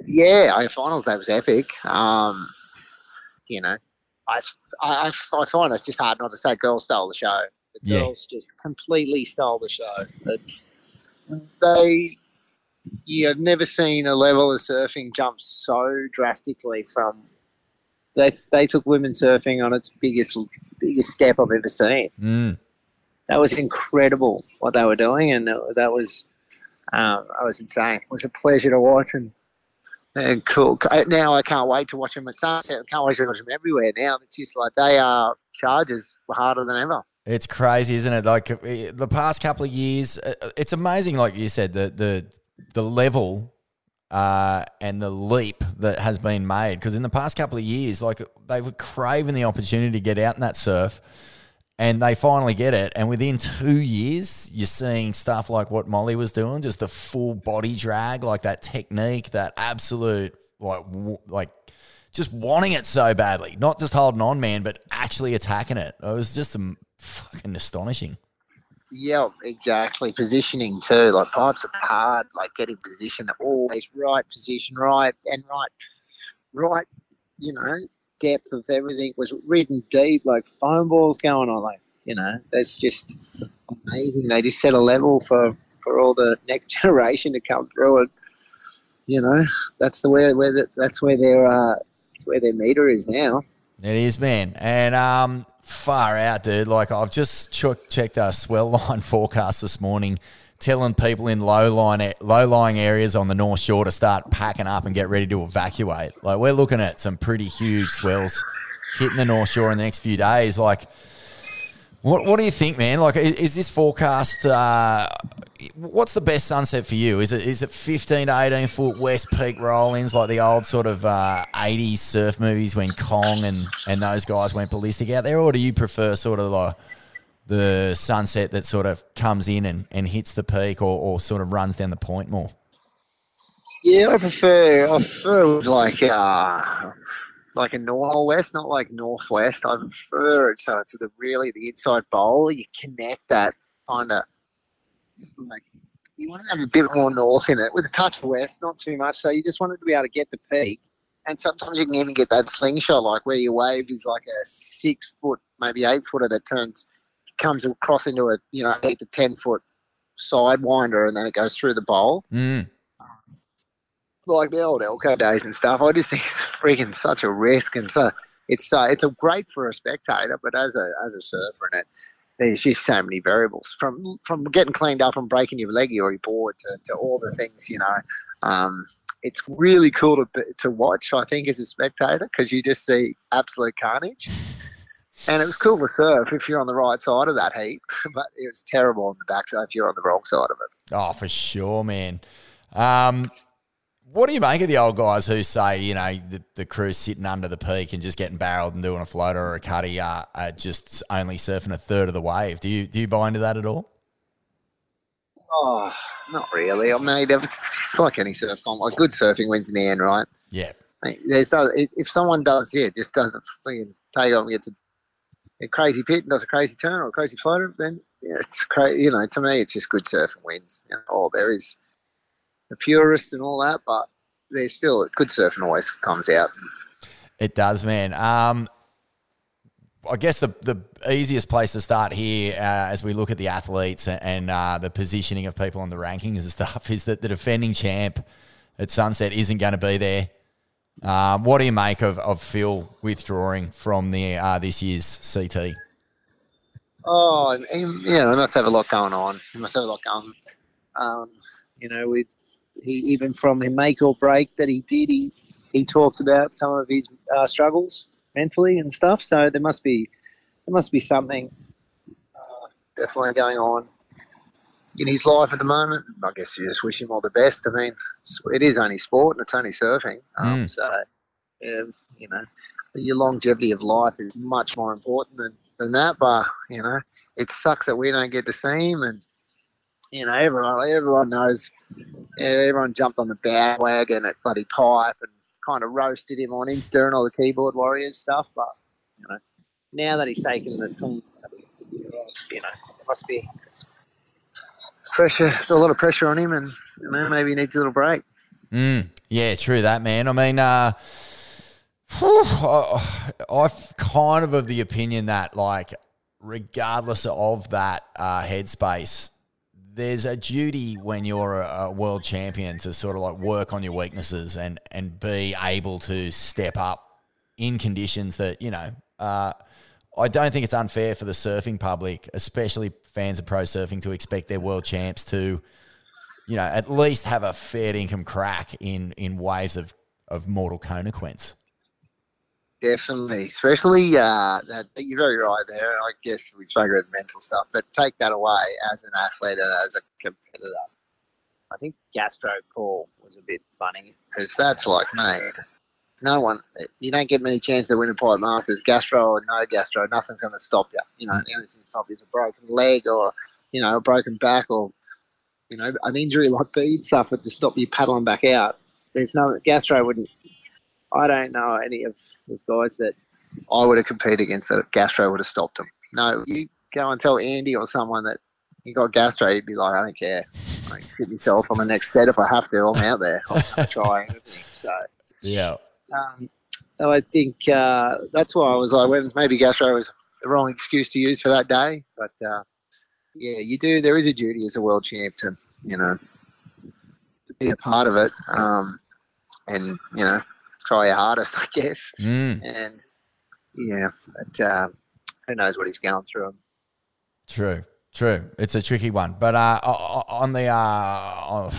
Yeah, our finals day was epic. Um, you know, I, I, I find it's just hard not to say girls stole the show. The Yeah. girls just completely stole the show. It's they. You have never seen a level of surfing jump so drastically from. They they took women surfing on its biggest biggest step I've ever seen. Mm. That was incredible what they were doing, and that that was um, I was insane. It was a pleasure to watch, and and cool. Now I can't wait to watch them at sunset. I can't wait to watch them everywhere. Now it's just like they are charges harder than ever. It's crazy, isn't it? Like eh, the past couple of years, uh, it's amazing. Like you said, the the the level uh, and the leap that has been made. Because in the past couple of years, like they were craving the opportunity to get out in that surf, and they finally get it. And within two years, you're seeing stuff like what Molly was doing, just the full body drag, like that technique, that absolute like like just wanting it so badly, not just holding on, man, but actually attacking it. It was just um, fucking astonishing. Yeah, exactly. Positioning too. Like pipes are hard. Like getting position always right position, right and right, right. You know, depth of everything was ridden deep. Like foam balls going on. Like you know, that's just amazing. They just set a level for, for all the next generation to come through, and you know that's the where where the, that's where their uh, that's where their meter is now. It is, man, and um, far out, dude. Like I've just ch- checked our swell line forecast this morning, telling people in low line low lying areas on the North Shore to start packing up and get ready to evacuate. Like we're looking at some pretty huge swells hitting the North Shore in the next few days. Like what, what do you think, man? Like, is, is this forecast? Uh, what's the best sunset for you? Is it is it fifteen to eighteen foot west peak roll-ins like the old sort of uh, '80s surf movies when Kong and and those guys went ballistic out there, or do you prefer sort of like the sunset that sort of comes in and, and hits the peak, or, or sort of runs down the point more? Yeah, I prefer I prefer like uh, like a normal west, not like northwest. I prefer it so it's the really the inside bowl. You connect that kind of like you want to have a bit more north in it with a touch of west, not too much. So you just want it to be able to get the peak. And sometimes you can even get that slingshot, like where your wave is like a six foot, maybe eight footer that turns, comes across into a you know eight to ten foot sidewinder, and then it goes through the bowl. Mm. Like the old Elco days and stuff. I just think it's freaking such a risk, and so it's uh, it's a great for a spectator, but as a as a surfer, and it there's just so many variables from from getting cleaned up and breaking your leg or your board to, to all the things you know. Um, it's really cool to to watch. I think as a spectator because you just see absolute carnage. And it was cool to surf if you're on the right side of that heat, but it was terrible on the backside if you're on the wrong side of it. Oh, for sure, man. Um, what do you make of the old guys who say, you know, the, the crew's sitting under the peak and just getting barreled and doing a floater or a cutty, uh, uh, just only surfing a third of the wave? Do you do you buy into that at all? Oh, not really. I mean, it's like any surf comp. Like good surfing wins in the end, right? Yeah. Like, there's no, if someone does, yeah, just doesn't take off and gets a, a, crazy pit and does a crazy turn or a crazy floater, then yeah, it's crazy. You know, to me, it's just good surfing wins. You know, all there is the purists and all that, but there's still good surfing always comes out. It does, man. Um, I guess the the easiest place to start here, uh, as we look at the athletes and, uh, the positioning of people on the rankings and stuff, is that the defending champ at Sunset isn't going to be there. Um, what do you make of, of Phil withdrawing from the uh, this year's CT? Oh, yeah, they must have a lot going on. He must have a lot going. Um, you know, with he even from a make or break that he did, he he talked about some of his uh, struggles mentally and stuff. So there must be there must be something uh, definitely going on in his life at the moment. I guess you just wish him all the best. I mean, it is only sport and it's only surfing. Um, mm. So, yeah, you know, your longevity of life is much more important than, than that. But, you know, it sucks that we don't get to see him. And, you know, everyone, everyone knows, everyone jumped on the bandwagon at Bloody Pipe and kind of roasted him on Insta and all the keyboard warriors stuff. But, you know, now that he's taken the time, you know, it must be pressure, a lot of pressure on him, and you know, maybe he needs a little break. Mm, yeah, true that, man. I mean, uh, I'm kind of of the opinion that, like, regardless of that uh, headspace, there's a duty when you're a, a, world champion to sort of like work on your weaknesses and and be able to step up in conditions that you know. Uh, I don't think it's unfair for the surfing public, especially fans of pro surfing, to expect their world champs to, you know, at least have a fair income crack in in waves of of mortal consequence. Definitely, especially uh, that you're very right there. I guess we spoke about the mental stuff, but take that away as an athlete and as a competitor. I think Gastro call was a bit funny because that's like made no one, you don't get many chances to win a Pipe Masters. Gastro or no gastro, nothing's going to stop you. You know, the only thing to stop you is a broken leg or, you know, a broken back or, you know, an injury like Bede suffered to stop you paddling back out. There's no, gastro wouldn't, I don't know any of the guys that I would have competed against that gastro would have stopped them. No, you go and tell Andy or someone that you got gastro, you'd be like, I don't care. I hit myself on the next set if I have to. I'm out there. I'm trying. So yeah, um, I think uh, that's why I was like, when maybe gastro was the wrong excuse to use for that day. But uh, yeah, you do. There is a duty as a world champ to you know to be a part of it, um, and you know try your hardest, I guess. Mm, And yeah, but uh, who knows what he's going through? true, true. It's a tricky one, but uh, on the uh, on,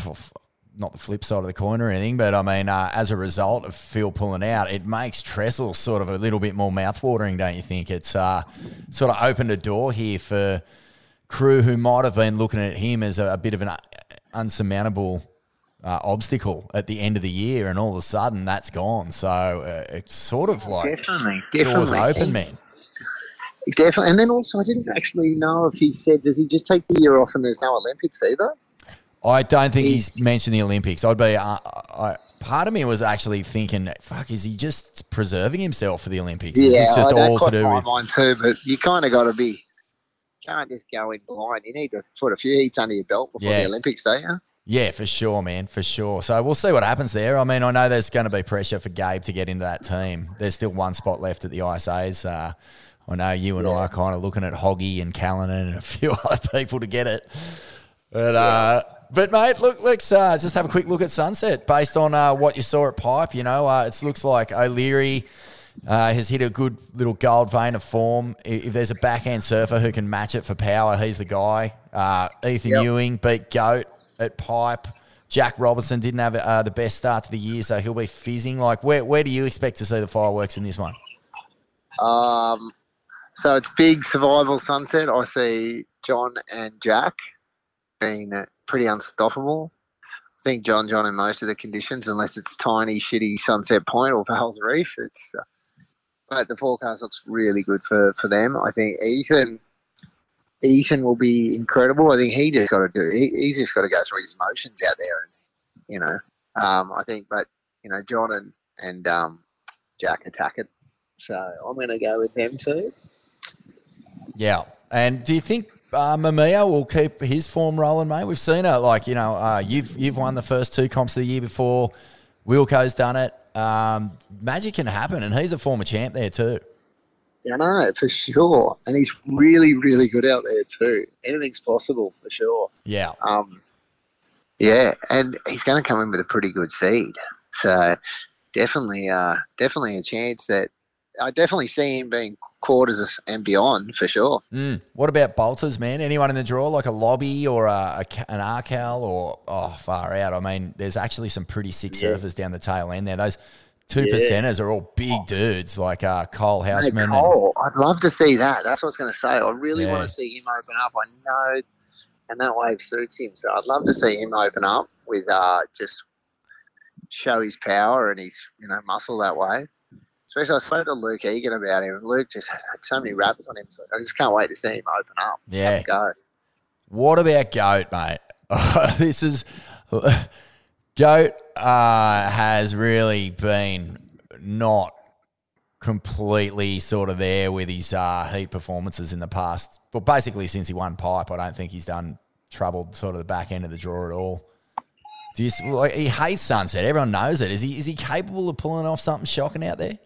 not the flip side of the coin or anything, but I mean, uh, as a result of Phil pulling out, it makes Tressel sort of a little bit more mouthwatering, don't you think? It's uh, sort of opened a door here for crew who might have been looking at him as a, a bit of an uh, unsurmountable uh, obstacle at the end of the year, and all of a sudden that's gone. So uh, it's sort of like Definitely, definitely. doors open, man. Definitely, and then also I didn't actually know if he said does he just take the year off and there's no Olympics either? I don't think he's, He's- mentioned the Olympics. I'd be. Uh, I, part of me was actually thinking, "Fuck, is he just preserving himself for the Olympics? Is this just all to do my with?" mind too. But you kind of got to be. Can't just go in blind. You need to put a few heats under your belt before Yeah. the Olympics, don't you? Yeah, for sure, man, for sure. So we'll see what happens there. I mean, I know there's going to be pressure for Gabe to get into that team. There's still one spot left at the ISAs. Uh, I know you and I are kind of looking at Hoggy and Callinan and a few other people to get it. But uh, but mate, look, let's uh, just have a quick look at Sunset based on uh, what you saw at Pipe. You know, uh, it looks like O'Leary uh, has hit a good little gold vein of form. If there's a backhand surfer who can match it for power, he's the guy. Uh, Ethan Yep. Ewing beat Goat at Pipe. Jack Robertson didn't have uh, the best start to the year, so he'll be fizzing. Like, where where do you expect to see the fireworks in this one? Um, so it's big survival sunset. I see John and Jack uh, pretty unstoppable. I think John, John in most of the conditions, unless it's tiny, shitty Sunset Point or Val's Reef. It's uh, but the forecast looks really good for for them. I think Ethan. Ethan will be incredible. I think he just got to do. He, he's just got to go through his motions out there, and you know, um, I think. But you know, John and and um, Jack attack it. So I'm going to go with them too. Yeah. And do you think uh, Mamiya will keep his form rolling, mate? We've seen it. Like you know, uh, you've you've won the first two comps of the year before. Wilko's done it. Um, magic can happen, and he's a former champ there too. Yeah, no, for sure. And he's really, really good out there too. Anything's possible for sure. Yeah. Um, yeah, and he's going to come in with a pretty good seed. So definitely, uh, definitely a chance that I definitely see him being quarters and beyond for sure. Mm. What about bolters, man? Anyone in the draw like a lobby or a, a an Arcal or oh far out? I mean, there's actually some pretty sick Yeah. surfers down the tail end there. Those two Yeah. percenters are all big dudes like uh, Cole Hey, Houshmand. and, Cole, I'd love to see that. That's what I was going to say. I really Yeah. want to see him open up. I know, and that wave suits him. So I'd love to see him open up with uh, just show his power and his you know muscle that way. Especially, I spoke to Luke Egan about him. Luke just had so many raps on him, so I just can't wait to see him open up. Yeah. Go. What about Goat, mate? this is Goat uh, has really been not completely sort of there with his uh, heat performances in the past. But basically, since he won pipe, I don't think he's done troubled sort of the back end of the draw at all. Do you, like, he hates Sunset. Everyone knows it. Is he is he capable of pulling off something shocking out there?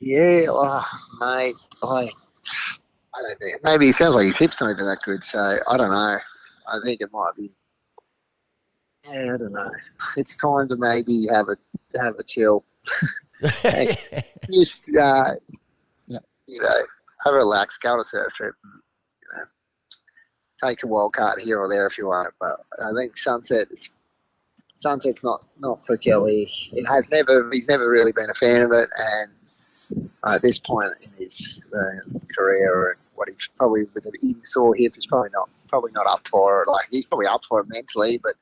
Yeah, oh, mate. I, I don't think. Maybe he sounds like his hips not even that good. So I don't know. I think it might be. Yeah, I don't know. It's time to maybe have a to have a chill. Just uh, you know, have a relax, go on a surf trip. and, You know, take a wild card here or there if you want. But I think sunset is sunset's not not for Kelly. It has never. He's never really been a fan of it, and uh, at this point in his uh, career and what he's probably with an even sore hip, he's probably not probably not up for it. Like he's probably up for it mentally, but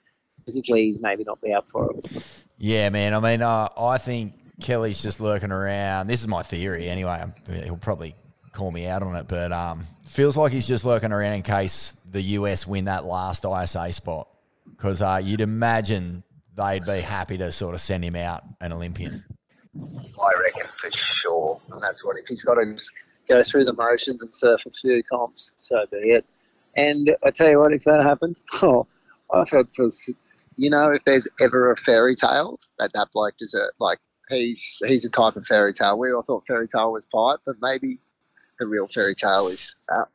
physically he's maybe not be up for it. Yeah, man. I mean, uh, I think Kelly's just lurking around. This is my theory, anyway. He'll probably call me out on it, but um, feels like he's just lurking around in case the US win that last ISA spot. Because uh, you'd imagine they'd be happy to sort of send him out an Olympian. I reckon for sure, and that's what if he's got to go through the motions and surf a few comps, so be it. And I tell you what, if that happens, oh, I've for you know if there's ever a fairy tale that that bloke deserve like he's he's a type of fairy tale. We all thought fairy tale was pipe, but maybe the real fairy tale is that.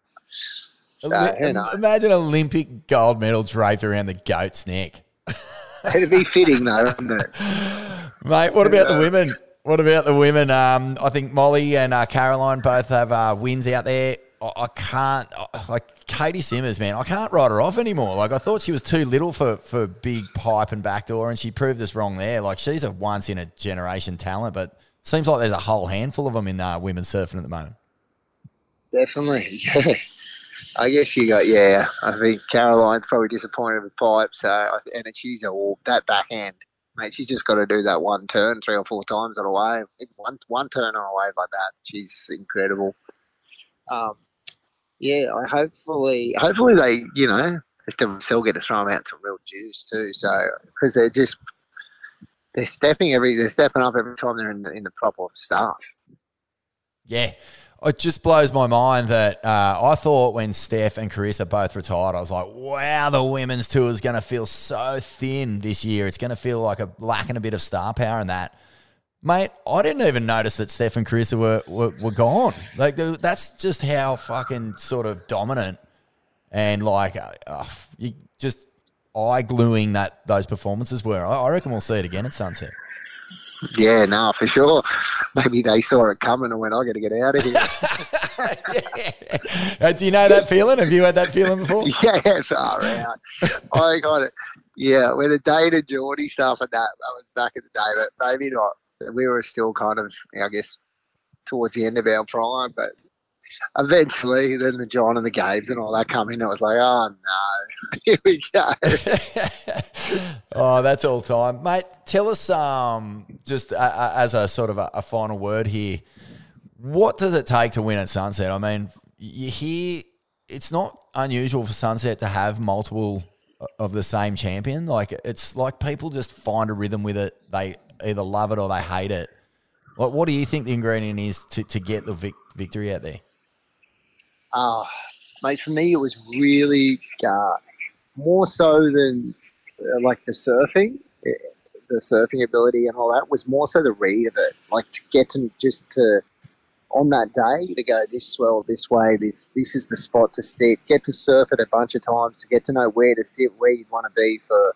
So Oli- who knows? Imagine Olympic gold medal draped around the goat's neck. It'd be fitting though, wouldn't it? Mate, what about the women? What about the women? Um, I think Molly and uh, Caroline both have uh, wins out there. I, I can't I- like Caity Simmers, man. I can't write her off anymore. Like I thought she was too little for for big pipe and backdoor, and she proved us wrong there. Like she's a once in a generation talent, but seems like there's a whole handful of them in uh, surfing at the moment. Definitely. I guess you got yeah. I think Caroline's probably disappointed with pipe. So and she's a walk that back end, mate. She's just got to do that one turn three or four times on a wave. One one turn on a wave like that. She's incredible. Um, yeah. I hopefully hopefully they you know if they still get to throw them out to real juice too. So because they're just they're stepping every they're stepping up every time they're in the, in the proper stuff. Yeah. It just blows my mind that uh, I thought when Steph and Carissa both retired, I was like, wow, the women's tour is going to feel so thin this year. It's going to feel like a lacking a bit of star power in that. Mate, I didn't even notice that Steph and Carissa were, were, were gone. Like, that's just how fucking sort of dominant and like uh, uh, you just eye gluing that those performances were. I, I reckon we'll see it again at Sunset. Yeah, no, for sure. Maybe they saw it coming and went, I got to get out of here. yeah. Do you know that feeling? Have you had that feeling before? yeah, far out. I got it. Yeah, with the Dane and Jordy stuff and that, that was back in the day, but maybe not. We were still kind of, I guess, towards the end of our prime, but eventually, then the John and the Gabes and all that come in. I was like, oh no, here we go. oh, that's all time, mate. Tell us, um, just uh, uh, as a sort of a, a final word here, what does it take to win at Sunset? I mean, you hear it's not unusual for Sunset to have multiple of the same champion. Like it's like people just find a rhythm with it. They either love it or they hate it. Like, what do you think the ingredient is to, to get the vic- victory out there? Uh, mate, for me, it was really uh, more so than uh, like the surfing, eh, the surfing ability and all that was more so the read of it. Like to get to just to on that day to go this swell this way, this this is the spot to sit. Get to surf it a bunch of times to get to know where to sit, where you'd want to be for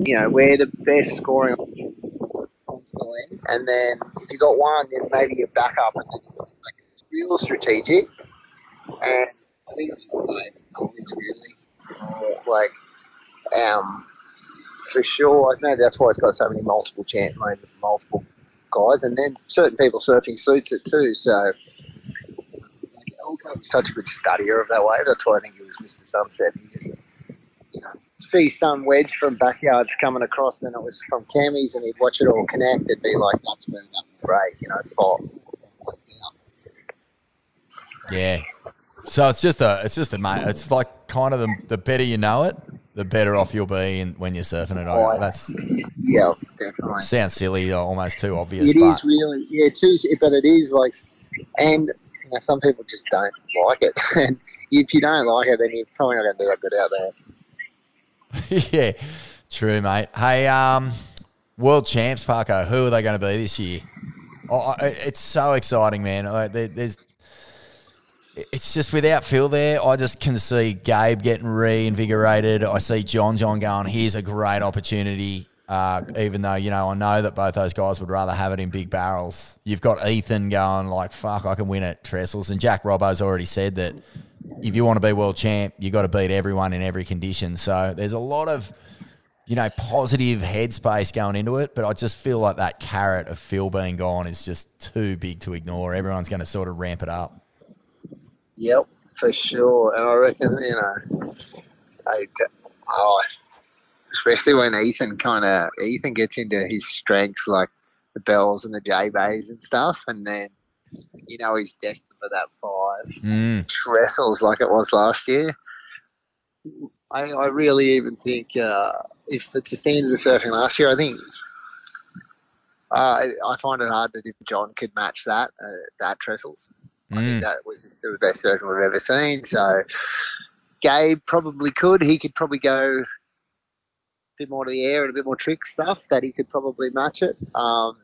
you know where the best scoring. And then if you got one, then maybe you back up and then like real strategic. And I think it just like knowledge really, like um for sure. I know that's why it's got so many multiple like, multiple guys, and then certain people surfing suits it too. So such a good studier of that wave. That's why I think he was Mr. Sunset. He just you know see some wedge from backyards coming across, then it was from Kammies, and he'd watch it all connect It'd be like, "That's where that break," you know, four. Yeah. So it's just a, it's just a, mate. It's like kind of the, the better you know it, the better off you'll be in, when you're surfing it. Oh, that's Yeah, definitely. sounds silly, almost too obvious. It is really, yeah, too, but it is like, and you know, some people just don't like it. And if you don't like it, then you're probably not going to do that good out there. yeah, true, mate. Hey, um, world champs, Parko. Who are they going to be this year? Oh, it's so exciting, man. Like, there, there's, it's just without Phil there, I just can see Gabe getting reinvigorated. I see John John going. Here's a great opportunity. Uh, even though you know, I know that both those guys would rather have it in big barrels. You've got Ethan going like, "Fuck, I can win at Trestles," and Jack Robbo's already said that if you want to be world champ, you've got to beat everyone in every condition. So there's a lot of, you know, positive headspace going into it. But I just feel like that carrot of Phil being gone is just too big to ignore. Everyone's going to sort of ramp it up. Yep, for sure. And I reckon, you know, I, oh, especially when Ethan kind of Ethan gets into his strengths like the bells and the J bays and stuff, and then you know he's destined for that five Mm. trestles like it was last year. I, I really even think uh, if it's the standards of surfing last year, I think uh, I, I find it hard that if John could match that uh, that trestles. I think Mm. that was the best surfing we've ever seen. So Gabe probably could. He could probably go a bit more to the air and a bit more trick stuff that he could probably match it. Um,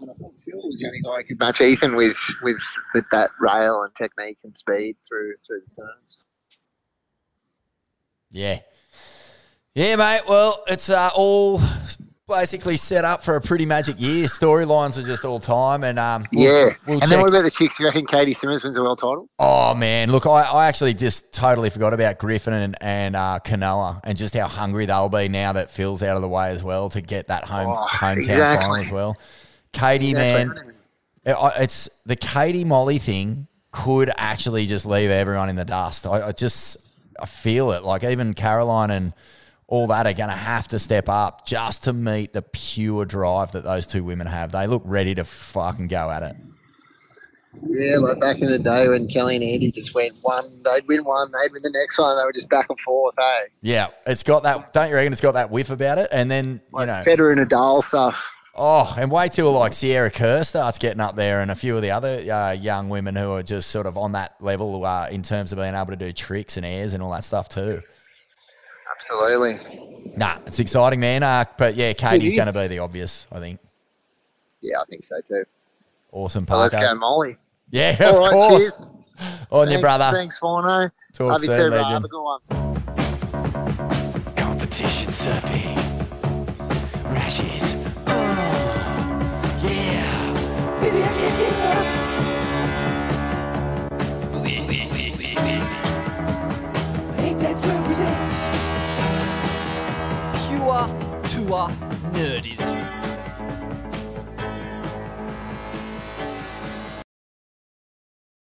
and I thought Phil was the only guy who could match Ethan with with, with that rail and technique and speed through through the turns. Yeah. Yeah, mate. Well, it's uh, all basically set up for a pretty magic year. Storylines are just all time, and um, we'll- yeah. we'll and then check- what about the chicks? You reckon Caity Simmers wins a world title? Oh man, look, I, I actually just totally forgot about Griffin and, and uh, Kanoa and just how hungry they'll be now that Phil's out of the way as well to get that home Oh, hometown exactly. final as well. Caity, Exactly. man, it- it's the Caity Molly thing could actually just leave everyone in the dust. I, I just I feel it. Like even Caroline and all that are going to have to step up just to meet the pure drive that those two women have. They look ready to fucking go at it. Yeah, like back in the day when Kelly and Andy just went one, they'd win one, they'd win the next one. They were just back and forth, hey? Yeah, it's got that. Don't you reckon it's got that whiff about it? And then you Like know, Federer and Nadal stuff. oh, and wait till like Sierra Kerr starts getting up there, and a few of the other uh, young women who are just sort of on that level uh, in terms of being able to do tricks and airs and all that stuff too. Absolutely. Nah, it's exciting, man. Uh, but yeah, Caity's going to be the obvious. I think. Yeah, I think so too. Awesome, Well, let's go, Molly. Yeah, All of right, course. cheers. On thanks, your brother. Thanks, Vorno. Talk Love you soon, too, legend. Have a good one. Competition surfing. Rashes. Oh, yeah. Maybe I can get enough. Blitz. Apex represents. to our nerdism.